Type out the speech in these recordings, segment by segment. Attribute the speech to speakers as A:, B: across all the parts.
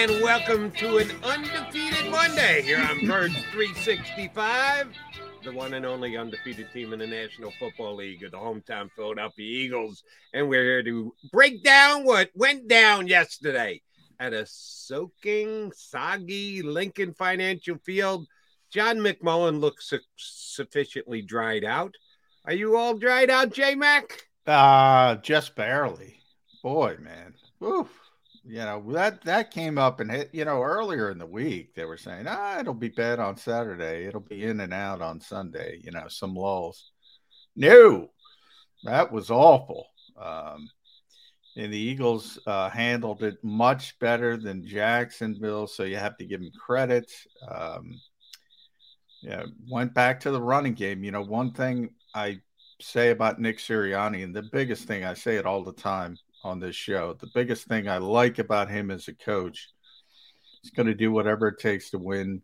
A: And welcome to an undefeated Monday here on Birds 365, the one and only undefeated team in the National Football League of the hometown Philadelphia Eagles. And we're here to break down what went down yesterday at a soaking, soggy Lincoln Financial Field. John McMullen looks su- sufficiently dried out. Are you all dried out, J Mac?
B: Uh just barely. Boy, man. Oof. You know, that that came up and hit, you know, earlier in the week they were saying, ah, it'll be bad on Saturday. It'll be in and out on Sunday, you know, some lulls. No, that was awful. Um, and the Eagles uh, handled it much better than Jacksonville, so you have to give them credit. Um, yeah, went back to the running game. You know, one thing I say about Nick Sirianni, and the biggest thing I say it all the time on this show, the biggest thing I like about him as a coach, he's going to do whatever it takes to win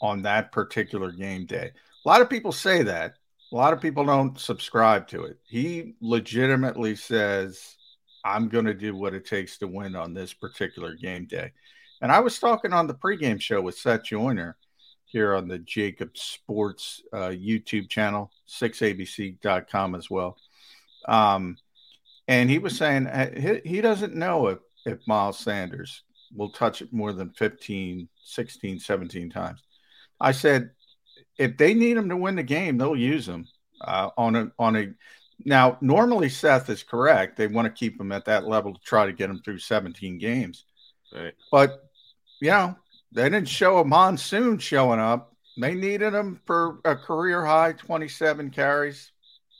B: on that particular game day. A lot of people say that. A lot of people don't subscribe to it. He legitimately says, I'm going to do what it takes to win on this particular game day. And I was talking on the pregame show with Seth Joyner here on the Jacob Sports uh, YouTube channel, 6abc.com as well. Um, and he was saying uh, he, he doesn't know if, if Miles Sanders will touch it more than 15, 16, 17 times. I said, if they need him to win the game, they'll use him uh, on a on a. Now, normally Seth is correct. They want to keep him at that level to try to get him through 17 games.
A: Right.
B: But you know, they didn't show a monsoon showing up. They needed him for a career high 27 carries.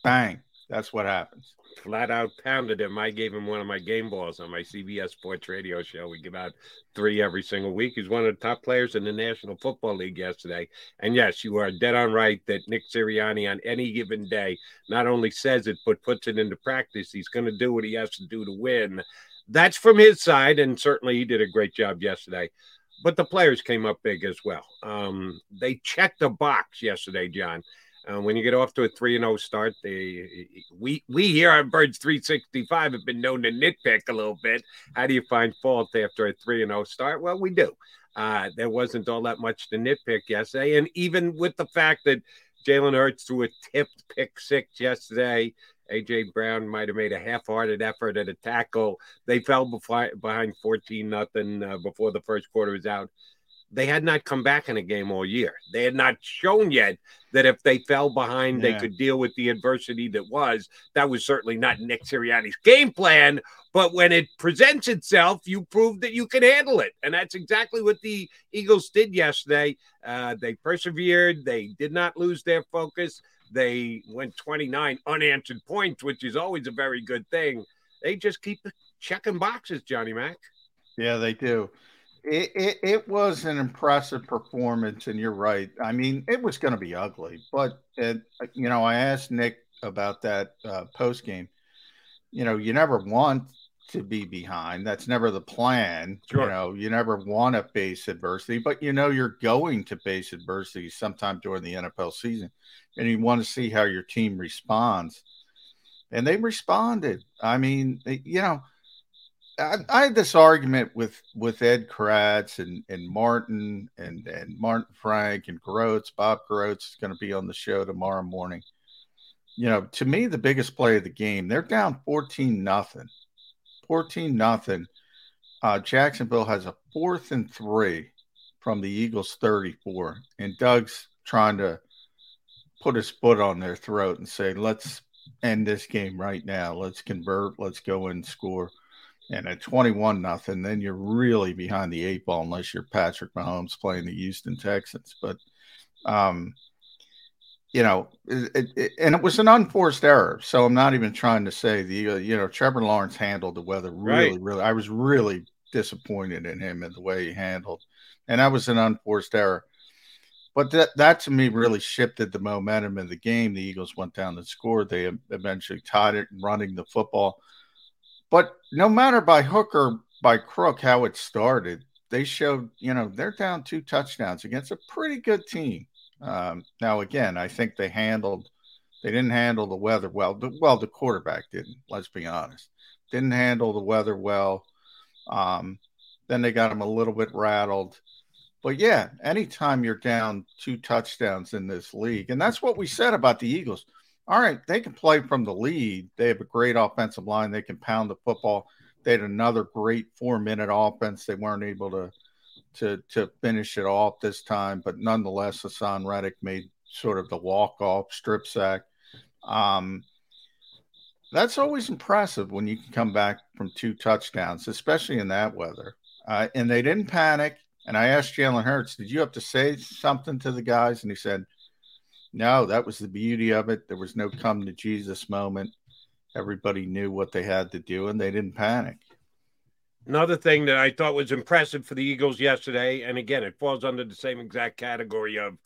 B: Bang. That's what happens.
A: Flat out pounded him. I gave him one of my game balls on my CBS Sports Radio show. We give out three every single week. He's one of the top players in the National Football League yesterday. And yes, you are dead on right that Nick Sirianni on any given day not only says it, but puts it into practice. He's going to do what he has to do to win. That's from his side. And certainly he did a great job yesterday but the players came up big as well. Um, they checked the box yesterday, John. Uh, when you get off to a three and zero start, they we we here on Birds three sixty five have been known to nitpick a little bit. How do you find fault after a three and zero start? Well, we do. Uh, there wasn't all that much to nitpick yesterday, and even with the fact that Jalen Hurts threw a tipped pick six yesterday, AJ Brown might have made a half-hearted effort at a tackle. They fell behind 14 nothing uh, before the first quarter was out. They had not come back in a game all year. They had not shown yet that if they fell behind, yeah. they could deal with the adversity that was. That was certainly not Nick Sirianni's game plan. But when it presents itself, you prove that you can handle it. And that's exactly what the Eagles did yesterday. Uh, they persevered, they did not lose their focus. They went 29 unanswered points, which is always a very good thing. They just keep checking boxes, Johnny Mack.
B: Yeah, they do. It, it, it was an impressive performance, and you're right. I mean, it was going to be ugly, but it, you know, I asked Nick about that uh, post game. You know, you never want to be behind. That's never the plan. Sure. You know, you never want to face adversity, but you know you're going to face adversity sometime during the NFL season, and you want to see how your team responds. And they responded. I mean, you know, I, I, had this argument with with Ed Kracz and and Martin and and Martin Frank and Grotz. Bob Grotz is going to be on the show tomorrow morning. You know, to me, the biggest play of the game. They're down fourteen nothing, fourteen nothing. Uh, Jacksonville has a fourth and three from the Eagles' thirty-four, and Doug's trying to put his foot on their throat and say, "Let's end this game right now. Let's convert. Let's go and score." And at 21 nothing, then you're really behind the eight ball unless you're Patrick Mahomes playing the Houston Texans. But, um, you know, it, it, and it was an unforced error. So I'm not even trying to say the, uh, you know, Trevor Lawrence handled the weather really, right. really. I was really disappointed in him and the way he handled, and that was an unforced error. But that, that to me really shifted the momentum of the game. The Eagles went down and scored. They eventually tied it running the football. But no matter by hook or by crook how it started, they showed, you know, they're down two touchdowns against a pretty good team. Um, now, again, I think they handled, they didn't handle the weather well. Well, the quarterback didn't, let's be honest. Didn't handle the weather well. Um, then they got them a little bit rattled. But yeah, anytime you're down two touchdowns in this league, and that's what we said about the Eagles all right, they can play from the lead. They have a great offensive line. They can pound the football. They had another great four minute offense. They weren't able to to to finish it off this time, but nonetheless, Haason Reddick made sort of the walk off strip sack. Um, that's always impressive when you can come back from two touchdowns, especially in that weather. Uh, and they didn't panic. And I asked Jalen Hurts, "Did you have to say something to the guys?" And he said, no, that was the beauty of it. There was no come to Jesus moment. Everybody knew what they had to do and they didn't panic.
A: Another thing that I thought was impressive for the Eagles yesterday, and again, it falls under the same exact category of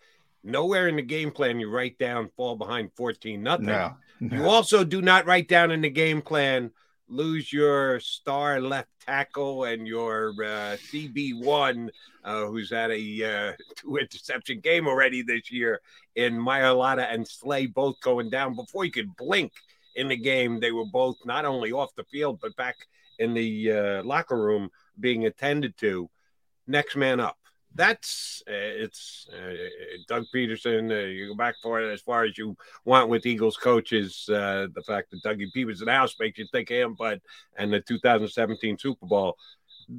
A: nowhere in the game plan you write down fall behind 14 nothing. No, no. You also do not write down in the game plan lose your star left tackle and your uh, CB1, uh, who's had a uh, two interception game already this year, in Mailata and Slay both going down before you could blink in the game. They were both not only off the field, but back in the uh, locker room being attended to. Next man up that's uh, it's uh, Doug Pederson. Uh, you go back for it as far as you want with Eagles coaches. Uh, the fact that Dougie P was the house makes you think him, but and the 2017 Super Bowl.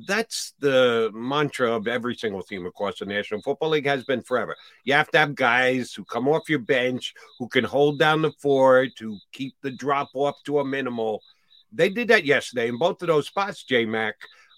A: That's the mantra of every single team across the National Football League has been forever. You have to have guys who come off your bench who can hold down the fort, to keep the drop off to a minimal. They did that yesterday in both of those spots, J Mac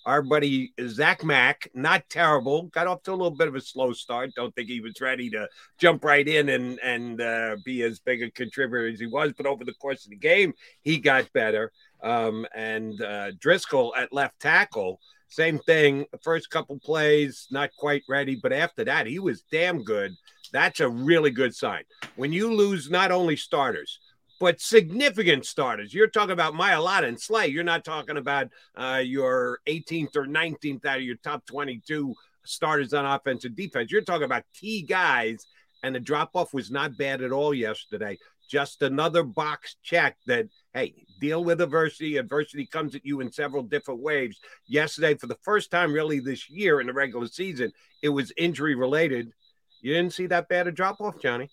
A: our buddy Zach Mack, not terrible. Got off to a little bit of a slow start. Don't think he was ready to jump right in and and uh, be as big a contributor as he was. But over the course of the game, he got better. Um, and uh, Driscoll at left tackle, same thing. First couple plays, not quite ready, but after that, he was damn good. That's a really good sign. When you lose not only starters, but significant starters. You're talking about Mailata and Slay. You're not talking about uh, your 18th or 19th out of your top 22 starters on offense and defense. You're talking about key guys, and the drop off was not bad at all yesterday. Just another box check that, hey, deal with adversity. Adversity comes at you in several different waves. Yesterday, for the first time really this year in the regular season, it was injury related. You didn't see that bad a drop off, Johnny.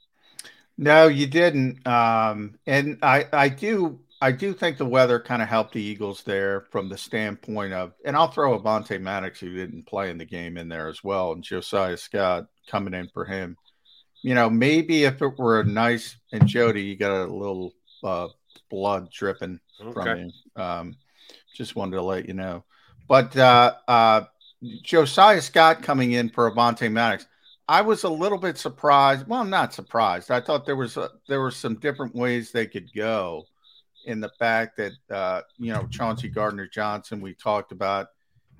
B: No, you didn't. Um, and I, I do, I do think the weather kind of helped the Eagles there from the standpoint of, and I'll throw Avonte Maddox, who didn't play in the game, in there as well, and Josiah Scott coming in for him. You know, maybe if it were a nice, and Jody, you got a little uh, blood dripping okay. from you. Um, just wanted to let you know. But uh, uh, Josiah Scott coming in for Avonte Maddox. I was a little bit surprised. Well, I'm not surprised. I thought there was a, there were some different ways they could go in the fact that uh, you know Chauncey Gardner Johnson we talked about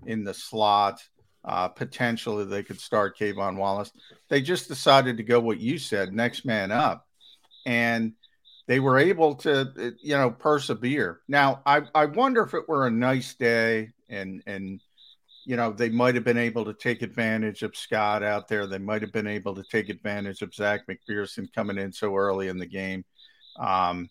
B: in the slot. Uh, potentially they could start K'Von Wallace. They just decided to go what you said, next man up, and they were able to you know persevere. Now I I wonder if it were a nice day and and you know they might have been able to take advantage of Scott out there. They might have been able to take advantage of Zech McPhearson coming in so early in the game. Um,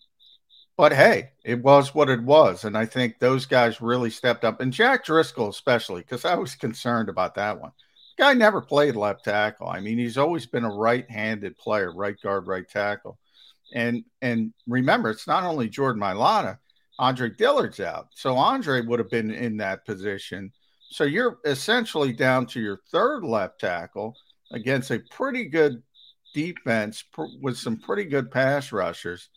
B: but hey, it was what it was. And I think those guys really stepped up. And Jack Driscoll, especially, because I was concerned about that one. The guy never played left tackle. I mean, he's always been a right handed player, right guard, right tackle. And and remember, it's not only Jordan Mailata, Andre Dillard's out. So Andre would have been in that position. So you're essentially down to your third left tackle against a pretty good defense with some pretty good pass rushers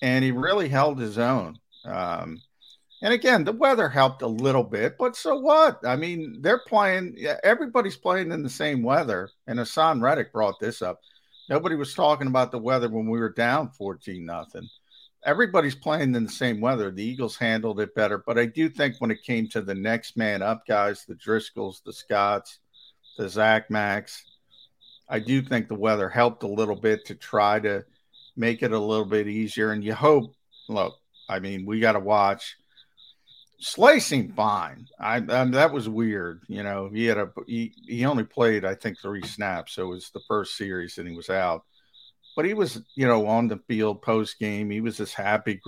B: and he really held his own. Um, and again, the weather helped a little bit, but so what? I mean, they're playing, everybody's playing in the same weather. And Haason Reddick brought this up. Nobody was talking about the weather when we were down 14 nothing. Everybody's playing in the same weather. The Eagles handled it better, but I do think when it came to the next man up guys, the Driscolls, the Scotts, the Zach Max, I do think the weather helped a little bit to try to make it a little bit easier. And you hope, look, I mean, we got to watch. Slicing fine. I, I that was weird. You know, he had a he, he only played I think three snaps, so it was the first series and he was out. But he was you know on the field post game. He was this happy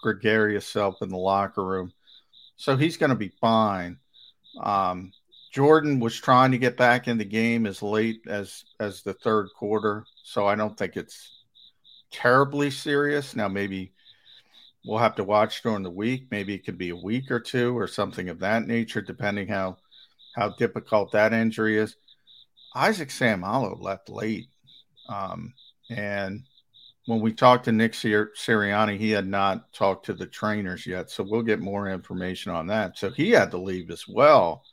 B: gregarious self in the locker room, so he's going to be fine. Um, Jordan was trying to get back in the game as late as as the third quarter, so I don't think it's terribly serious. Now, maybe we'll have to watch during the week. Maybe it could be a week or two or something of that nature, depending how how difficult that injury is. Isaac Seumalo left late, um, and when we talked to Nick Sir- Sirianni, he had not talked to the trainers yet, so we'll get more information on that. So he had to leave as well,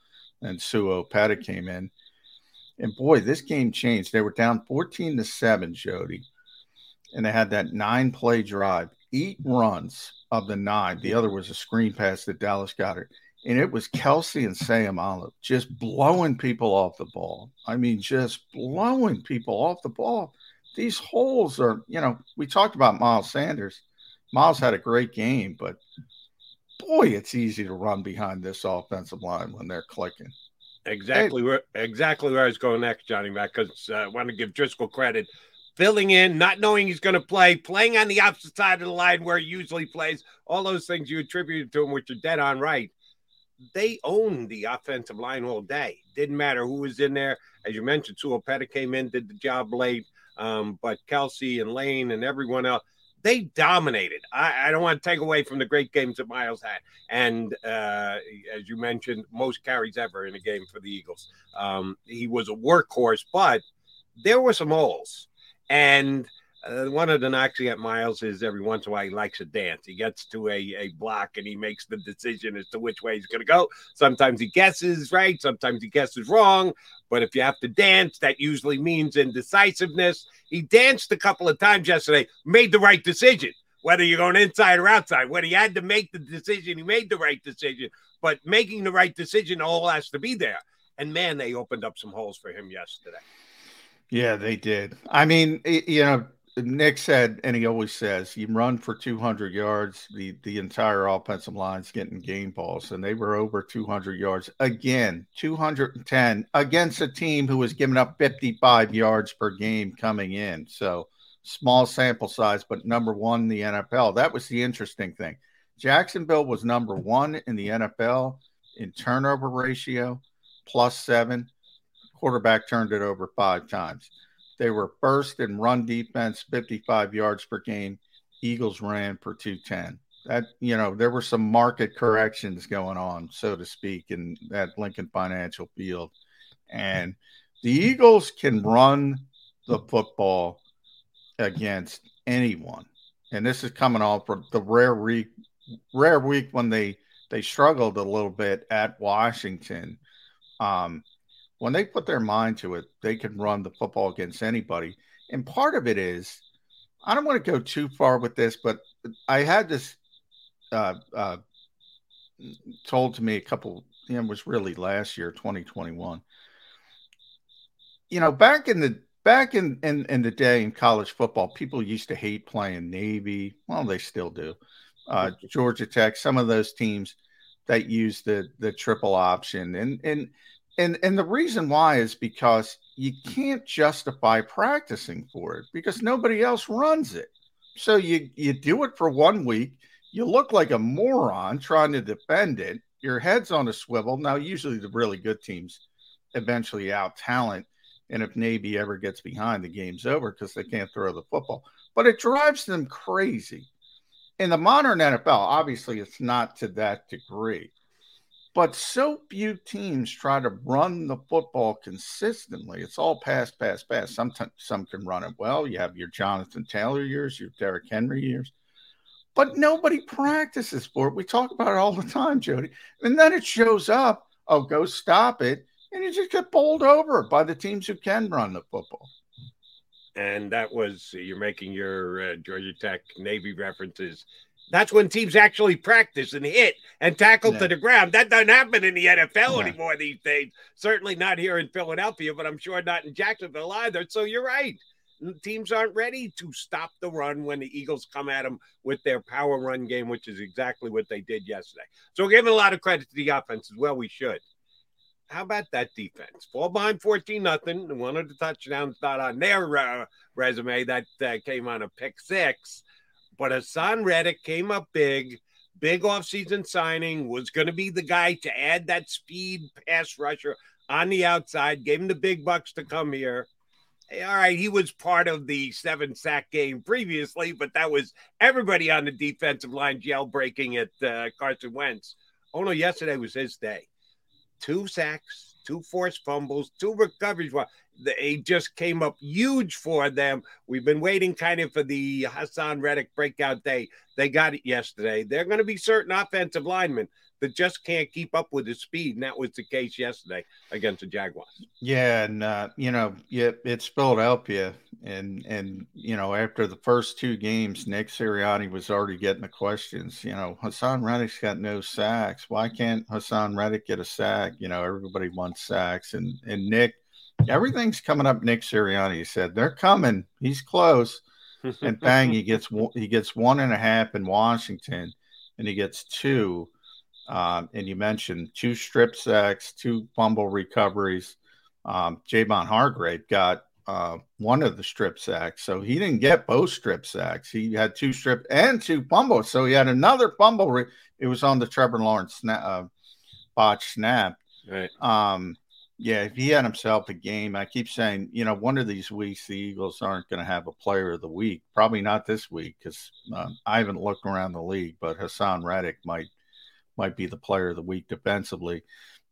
B: and Sua Opeta came in. And boy, this game changed. They were down 14 to 7, Jody and they had that nine play drive, eight runs of the nine. The other was a screen pass that Dallas Goedert. And it was Kelce and Seumalo just blowing people off the ball. I mean, just blowing people off the ball. These holes are, you know, we talked about Miles Sanders. Miles had a great game, but boy, it's easy to run behind this offensive line when they're clicking.
A: Exactly hey. where exactly where I was going next, Johnny Mac, because uh, I want to give Driscoll credit filling in, not knowing he's going to play, playing on the opposite side of the line where he usually plays, all those things you attributed to him, which are dead on right. They owned the offensive line all day. Didn't matter who was in there. As you mentioned, Sua Opeta came in, did the job late. Um, but Kelce and Lane and everyone else, they dominated. I, I, don't want to take away from the great games that Miles had. And uh, as you mentioned, most carries ever in a game for the Eagles. Um, he was a workhorse, but there were some holes. And uh, one of the knocks he at Miles is every once in a while he likes to dance. He gets to a, a block and he makes the decision as to which way he's going to go. Sometimes he guesses right, sometimes he guesses wrong. But if you have to dance, that usually means indecisiveness. He danced a couple of times yesterday, made the right decision. Whether you're going inside or outside, when he had to make the decision, he made the right decision. But making the right decision all has to be there. And man, they opened up some holes for him yesterday.
B: Yeah, they did. I mean, you know, Nick said, and he always says, you run for 200 yards, the, the entire offensive line's getting game balls, and they were over 200 yards again, 210 against a team who was giving up 55 yards per game coming in. So small sample size, but number one in the NFL. That was the interesting thing. Jacksonville was number one in the NFL in turnover ratio, plus seven quarterback turned it over five times. They were first in run defense, 55 yards per game. Eagles ran for 210. That you know, there were some market corrections going on, so to speak, in that Lincoln Financial Field, and the Eagles can run the football against anyone. And this is coming off for the rare week, rare week when they they struggled a little bit at Washington. Um, when they put their mind to it, they can run the football against anybody. And part of it is, I don't want to go too far with this, but I had this uh, uh, told to me a couple, you know, it was really last year, 2021. You know, back in the back in, in in the day in college football, people used to hate playing Navy. Well, they still do. Uh, Georgia Tech, some of those teams that use the the triple option, and and and and the reason why is because you can't justify practicing for it because nobody else runs it. So you you do it for one week, you look like a moron trying to defend it. Your head's on a swivel. Now, usually the really good teams eventually out talent. And if Navy ever gets behind, the game's over because they can't throw the football. But it drives them crazy. In the modern NFL, obviously, it's not to that degree. But so few teams try to run the football consistently. It's all pass, pass, pass. Sometimes some can run it well. You have your Jonathan Taylor years, your Derrick Henry years, but nobody practices for it. We talk about it all the time, Jody. And then it shows up. Oh, go stop it. And you just get bowled over by the teams who can run the football.
A: And that was, you're making your uh, Georgia Tech Navy references that's when teams actually practice and hit and tackle yeah. to the ground. That doesn't happen in the NFL yeah. anymore these days. Certainly not here in Philadelphia, but I'm sure not in Jacksonville either. So you're right. Teams aren't ready to stop the run when the Eagles come at them with their power run game, which is exactly what they did yesterday. So we're giving a lot of credit to the offense as well. We should. How about that defense? Fall behind 14 nothing. One of the touchdowns not on their uh, resume that uh, came on a pick six but Haason Reddick came up big, big offseason signing, was going to be the guy to add that speed pass rusher on the outside, gave him the big bucks to come here. All right, he was part of the seven sack game previously, but that was everybody on the defensive line jailbreaking at uh, Carson Wentz. Oh no, yesterday was his day. Two sacks, two forced fumbles, two recoveries. They just came up huge for them. We've been waiting kind of for the Haason Reddick breakout day. They got it yesterday. They're going to be certain offensive linemen that just can't keep up with his speed, and that was the case yesterday against the Jaguars.
B: Yeah, and uh, you know, yeah, it's Philadelphia, and and you know, after the first two games, Nick Sirianni was already getting the questions. You know, Haason Reddick's got no sacks. Why can't Haason Reddick get a sack? You know, everybody wants sacks, and and Nick everything's coming up. Nick Sirianni he said they're coming. He's close, and bang, he gets he gets one and a half in Washington, and he gets two. Um, and you mentioned two strip sacks, two fumble recoveries. Um, Javon Hargrave got uh, one of the strip sacks, so he didn't get both strip sacks. He had two strip and two fumbles, so he had another fumble. Re- it was on the Trevor Lawrence snap, uh, botch snap.
A: Right.
B: Um, yeah, if he had himself a game, I keep saying, you know, one of these weeks the Eagles aren't going to have a player of the week. Probably not this week because um, I haven't looked around the league, but Haason Reddick might might be the player of the week defensively.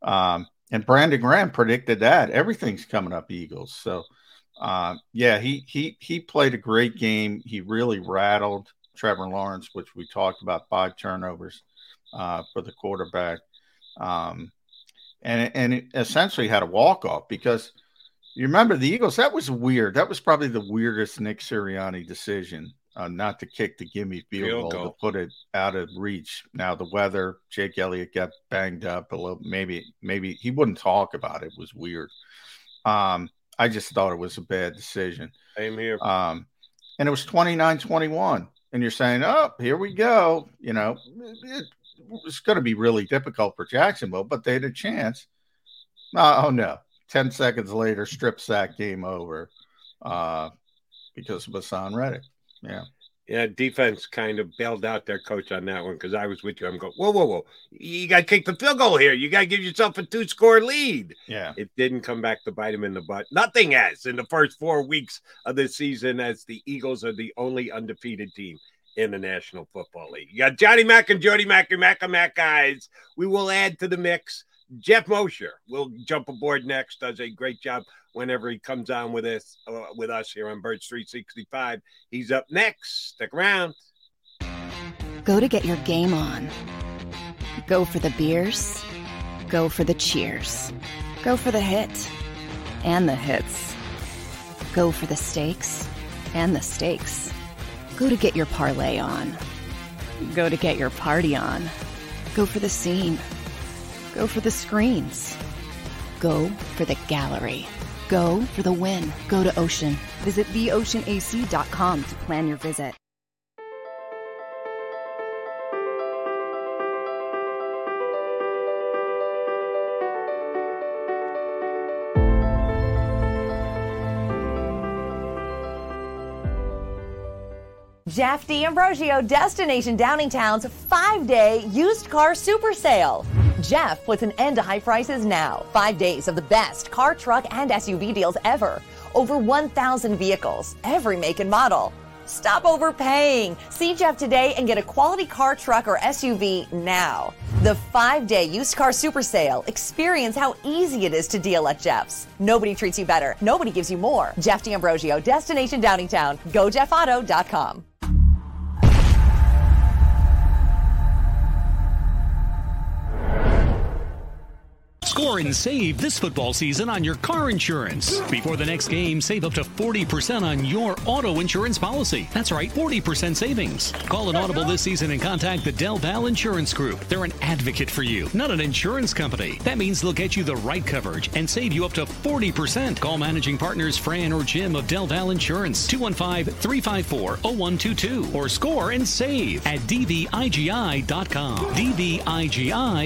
B: Um, and Brandon Graham predicted that everything's coming up Eagles. So, uh, yeah, he he he played a great game. He really rattled Trevor Lawrence, which we talked about five turnovers uh, for the quarterback. Um, and and essentially had a walk off because you remember the Eagles. That was weird. That was probably the weirdest Nick Sirianni decision, uh, not to kick the gimme field, field goal, goal, to put it out of reach. Now the weather, Jake Elliott got banged up a little. Maybe maybe he wouldn't talk about it. it was weird. Um, I just thought it was a bad decision.
A: Same here.
B: Um, and it was 29-21. And you're saying, oh, here we go. You know, it, was going to be really difficult for Jacksonville, but they had a chance. oh no. 10 seconds later, strip sack game over uh, because of Haason Reddick. Yeah.
A: Yeah, defense kind of bailed out their coach on that one because I was with you. I'm going, whoa, whoa, whoa. You got to kick the field goal here. You got to give yourself a two score lead.
B: Yeah.
A: It didn't come back to bite him in the butt. Nothing has in the first four weeks of the season, as the Eagles are the only undefeated team in the National Football League. You got Johnny Mack and Jody Mack, your Mack and Mac guys. We will add to the mix. Jeff Mosher will jump aboard next. Does a great job whenever he comes on with us uh, with us here on Birds 365. He's up next. Stick around.
C: Go to get your game on. Go for the beers. Go for the cheers. Go for the hit and the hits. Go for the stakes and the stakes. Go to get your parlay on. Go to get your party on. Go for the scene. Go for the screens. Go for the gallery. Go for the win. Go to Ocean. Visit theoceanac.com to plan your visit.
D: Jeff D'Ambrosio, Destination Downingtown's five day used car super sale. Jeff puts an end to high prices now. Five days of the best car, truck, and SUV deals ever. Over 1,000 vehicles, every make and model. Stop overpaying. See Jeff today and get a quality car, truck, or SUV now. The five day used car super sale. Experience how easy it is to deal at Jeff's. Nobody treats you better. Nobody gives you more. Jeff D'Ambrosio, Destination Downingtown. GoJeffAuto.com.
E: Score and save this football season on your car insurance. Before the next game, save up to 40% on your auto insurance policy. That's right, 40% savings. Call an Audible this season and contact the Del Val Insurance Group. They're an advocate for you, not an insurance company. That means they'll get you the right coverage and save you up to 40%. Call managing partners Fran or Jim of Del Val Insurance, 215 354 0122, or score and save at dvigi.com. dvigi.com.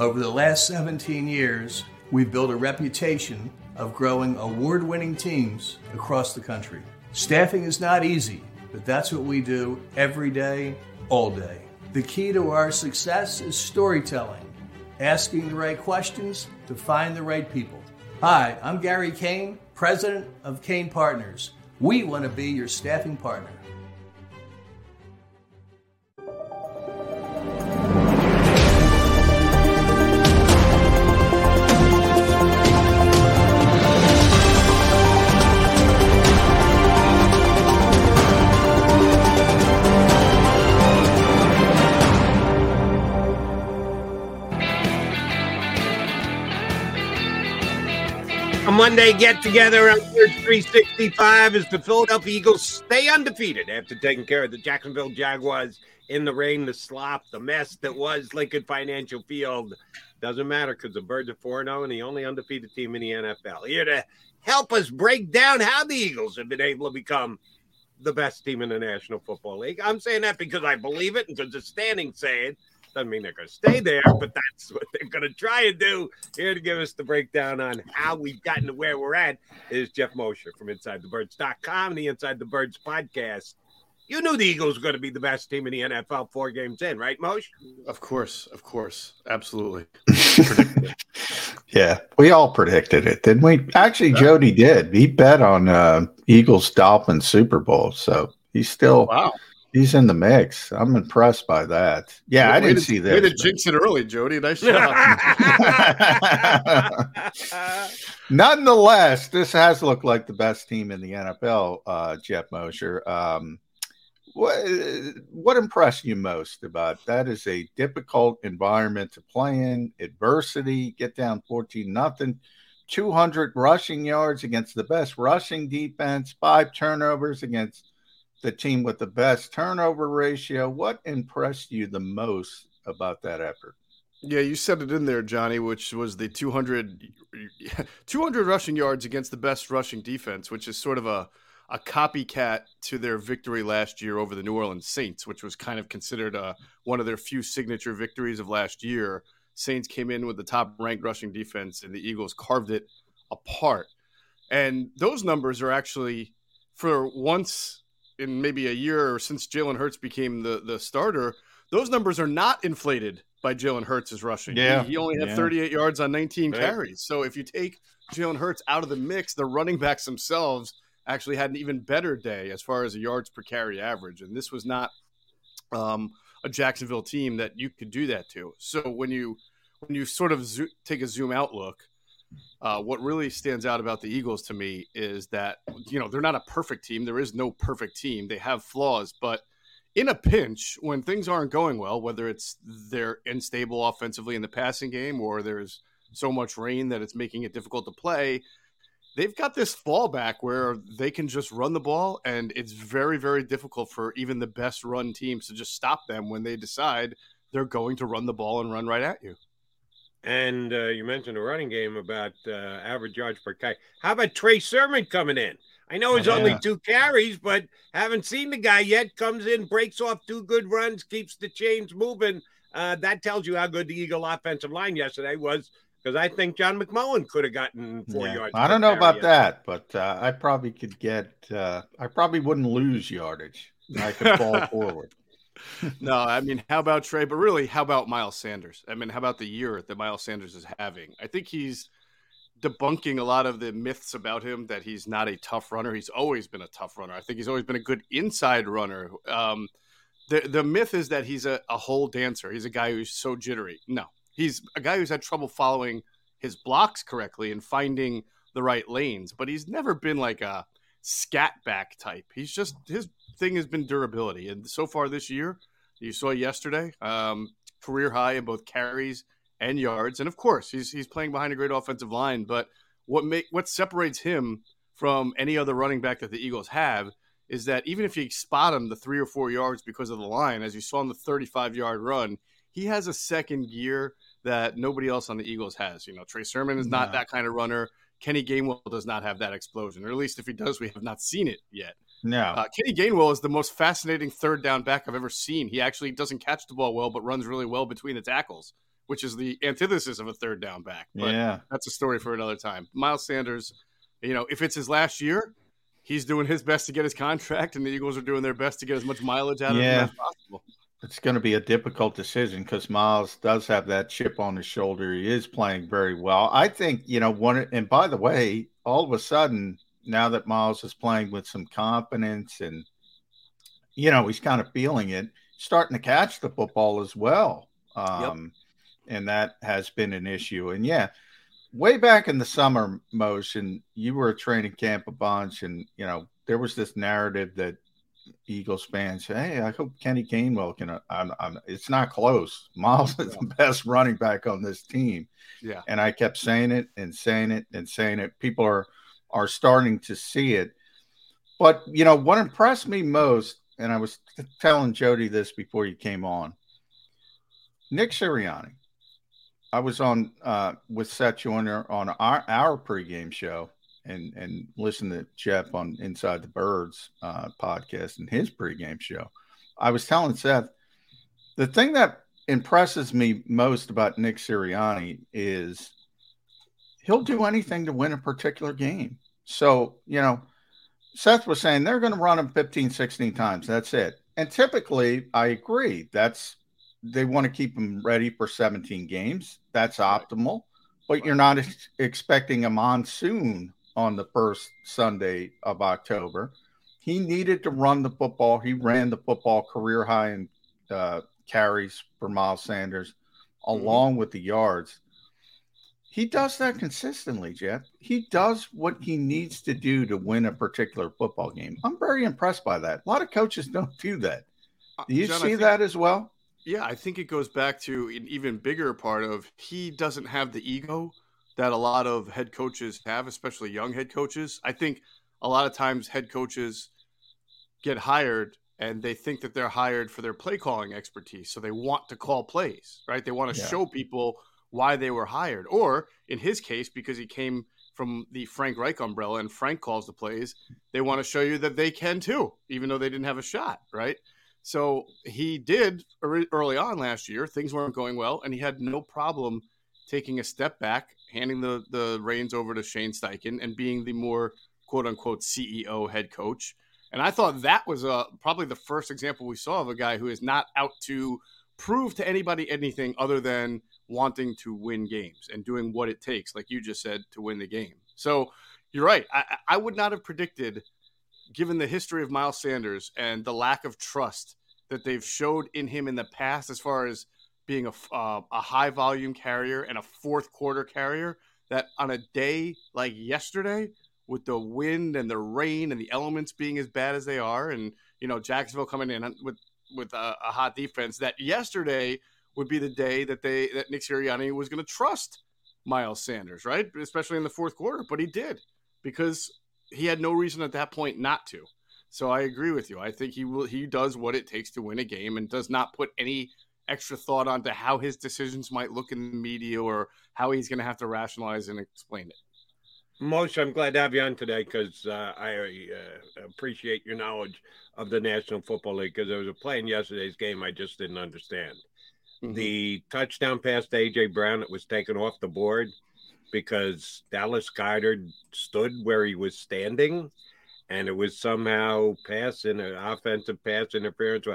F: Over the last 17 years, we've built a reputation of growing award winning teams across the country. Staffing is not easy, but that's what we do every day, all day. The key to our success is storytelling, asking the right questions to find the right people. Hi, I'm Gary Kane, president of Kane Partners. We want to be your staffing partner.
A: Monday get together on Birds 365 as the Philadelphia Eagles stay undefeated after taking care of the Jacksonville Jaguars in the rain, the slop, the mess that was Lincoln Financial Field. Doesn't matter because the Birds are 4 0 and the only undefeated team in the NFL. Here to help us break down how the Eagles have been able to become the best team in the National Football League. I'm saying that because I believe it and because the standings say it. Doesn't mean they're going to stay there, but that's what they're going to try and do. Here to give us the breakdown on how we've gotten to where we're at is Jeff Mosher from InsideTheBirds.com and the Inside the Birds podcast. You knew the Eagles were going to be the best team in the NFL four games in, right, Moshe?
G: Of course, of course, absolutely.
B: yeah, we all predicted it, didn't we? Actually, Jody did. He bet on uh, Eagles Dolphins Super Bowl, so he's still
G: wow.
B: He's in the mix. I'm impressed by that. Yeah,
G: Well,
B: I didn't
G: to-
B: see
G: Way
B: this.
G: did jinx it early, Jody. Nice job.
B: Nonetheless, this has looked like the best team in the NFL, uh, Jeff Mosher. Um, what, what impressed you most about that? Is a difficult environment to play in, adversity, get down 14 nothing, 200 rushing yards against the best rushing defense, five turnovers against the team with the best turnover ratio. What impressed you the most about that effort?
G: Yeah, you said it in there, Johnny, which was the 200, 200 rushing yards against the best rushing defense, which is sort of a, a copycat to their victory last year over the New Orleans Saints, which was kind of considered uh, one of their few signature victories of last year. Saints came in with the top ranked rushing defense, and the Eagles carved it apart. And those numbers are actually, for once in maybe a year or since Jalen Hurts became the, the starter, those numbers are not inflated by Jalen Hurts' rushing.
B: Yeah.
G: He, he only had
B: Yeah.
G: 38 yards on 19
A: Right.
G: carries. So if you take Jalen Hurts out of the mix, the running backs themselves actually had an even better day as far as a yards per carry average. And this was not um, a Jacksonville team that you could do that to. So when you when you sort of zo- take a zoom out look, uh, what really stands out about the Eagles to me is that you know they're not a perfect team. There is no perfect team. They have flaws, but in a pinch, when things aren't going well, whether it's they're unstable offensively in the passing game or there's so much rain that it's making it difficult to play, they've got this fallback where they can just run the ball, and it's very, very difficult for even the best run teams to just stop them when they decide they're going to run the ball and run right at you.
A: And uh, you mentioned a running game about uh, average yards per carry. How about Trey Sermon coming in? I know it's
B: Oh,
A: only
B: yeah.
A: two carries, but haven't seen the guy yet. Comes in, breaks off two good runs, keeps the chains moving. Uh, that tells you how good the Eagle offensive line yesterday was. Because I think John McMullen could have gotten four
B: Yeah.
A: yards.
B: I don't know about
A: yesterday.
B: that, but uh, I probably could get. Uh, I probably wouldn't lose yardage. I could fall forward.
G: no, I mean, how about Trey? But really, how about Miles Sanders? I mean, how about the year that Miles Sanders is having? I think he's debunking a lot of the myths about him that he's not a tough runner. He's always been a tough runner. I think he's always been a good inside runner. Um, the the myth is that he's a, a hole dancer. He's a guy who's so jittery. No, he's a guy who's had trouble following his blocks correctly and finding the right lanes. But he's never been like a scat back type. He's just his thing has been durability, and so far this year, you saw yesterday, um, career high in both carries and yards, and of course, he's he's playing behind a great offensive line. But what make what separates him from any other running back that the Eagles have is that even if you spot him the three or four yards because of the line, as you saw in the 35 yard run, he has a second gear that nobody else on the Eagles has. You know, Trey Sermon is not
B: No.
G: that kind of runner. Kenny Gainwell does not have that explosion, or at least if he does, we have not seen it yet.
B: No,
G: Uh, Kenny Gainwell is the most fascinating third down back I've ever seen. He actually doesn't catch the ball well, but runs really well between the tackles, which is the antithesis of a third down back. But
B: yeah,
G: that's a story for another time. Miles Sanders, you know, if it's his last year, he's doing his best to get his contract, and the Eagles are doing their best to get as much mileage out of
B: Yeah.
G: him as possible.
B: it's going to be a difficult decision because Miles does have that chip on his shoulder. He is playing very well. I think you know one. And by the way, all of a sudden now that Miles is playing with some confidence and you know he's kind of feeling it, starting to catch the football as well. Um, And that has been an issue. And yeah, way back in the summer, motion, you were at training camp a bunch, and you know there was this narrative that Eagles fans "Hey, I hope Kenny Gainwell can." uh, I'm, I'm, it's not close. Miles is the best running back on this team,
G: Yeah.
B: and I kept saying it and saying it and saying it. People are are starting to see it. But you know what impressed me most, and I was telling Jody this before you came on. Nick Sirianni. I was on uh, with Seth Joyner on our, our pregame show and and listened to Jeff on Inside the Birds uh, podcast and his pregame show. I was telling Seth the thing that impresses me most about Nick Sirianni is he'll do anything to win a particular game. So, you know, Seth was saying they're going to run him 15, 16 times. That's it. And typically, I agree. That's they want to keep him ready for 17 games. That's optimal. But you're not ex- expecting a monsoon on the first Sunday of October. He needed to run the football. He ran the football career high in uh, carries for Miles Sanders, along with the yards. He does that consistently, Jeff. He does what he needs to do to win a particular football game. I'm very impressed by that. A lot of coaches don't do that. Uh, do you
G: John,
B: see
G: think-
B: that as well?
G: Yeah, I think it goes back to an even bigger part of he doesn't have the ego that a lot of head coaches have, especially young head coaches. I think a lot of times head coaches get hired and they think that they're hired for their play calling expertise. So they want to call plays, right? They want to
B: Yeah.
G: show people why they were hired. Or in his case, because he came from the Frank Reich umbrella and Frank calls the plays, they want to show you that they can too, even though they didn't have a shot, right? So he did early on last year. Things weren't going well, and he had no problem taking a step back, handing the, the reins over to Shane Steichen, and being the more quote unquote CEO head coach. And I thought that was uh, probably the first example we saw of a guy who is not out to prove to anybody anything other than wanting to win games and doing what it takes, like you just said, to win the game. So you're right. I, I would not have predicted, given the history of Miles Sanders and the lack of trust that they've showed in him in the past, as far as being a, uh, a high volume carrier and a fourth quarter carrier, that on a day like yesterday, with the wind and the rain and the elements being as bad as they are, and you know Jacksonville coming in with with a, a hot defense, that yesterday would be the day that they that Nick Sirianni was going to trust Miles Sanders, right? Especially in the fourth quarter, but he did because he had no reason at that point not to. So I agree with you. I think he will he does what it takes to win a game and does not put any extra thought onto how his decisions might look in the media or how he's going to have to rationalize and explain it.
A: Moshe, I'm glad to have you on today because uh, I uh, appreciate your knowledge of the National Football League because there was a play in yesterday's game I just didn't understand. Mm-hmm. The touchdown pass to AJ Brown that was taken off the board because Dallas Goedert stood where he was standing, and it was somehow pass in an offensive pass interference.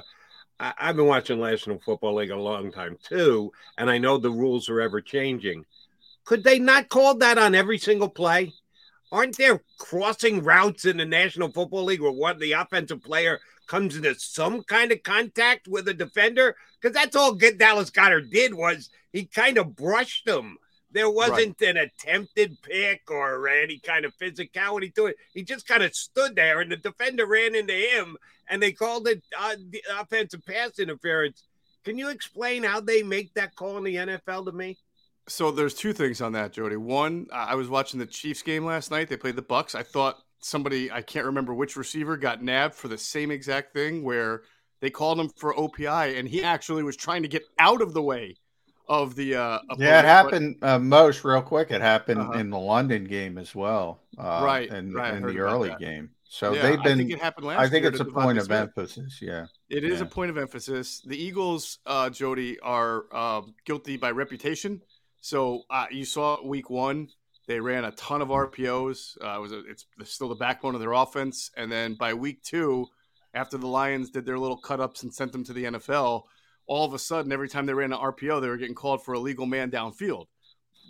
A: I, I've been watching National Football League a long time too, and I know the rules are ever changing could they not call that on every single play? Aren't there crossing routes in the National Football League where one the offensive player comes into some kind of contact with a defender? Because that's all good Dallas Goedert did was he kind of brushed them. There wasn't right. an attempted pick or any kind of physicality to it. He just kind of stood there, and the defender ran into him, and they called it uh, offensive pass interference. Can you explain how they make that call in the NFL to me?
G: So there's two things on that, Jody. One, I was watching the Chiefs game last night. They played the Bucks. I thought somebody, I can't remember which receiver, got nabbed for the same exact thing where they called him for OPI, and he actually was trying to get out of the way of the. Uh,
B: yeah, it happened uh, most real quick. It happened uh-huh. in the London game as well, uh,
G: right?
B: In,
G: right,
B: in the early
G: that.
B: game. So yeah, they've been. I think
G: it happened last
B: I think
G: it's
B: a point of emphasis. Yeah,
G: it is
B: yeah.
G: a point of emphasis. The Eagles, uh, Jody, are uh, guilty by reputation so uh, you saw week one, they ran a ton of RPOs. Uh, it was a, it's still the backbone of their offense. And then by week two, after the Lions did their little cut ups and sent them to the NFL, all of a sudden, every time they ran an RPO, they were getting called for a legal man downfield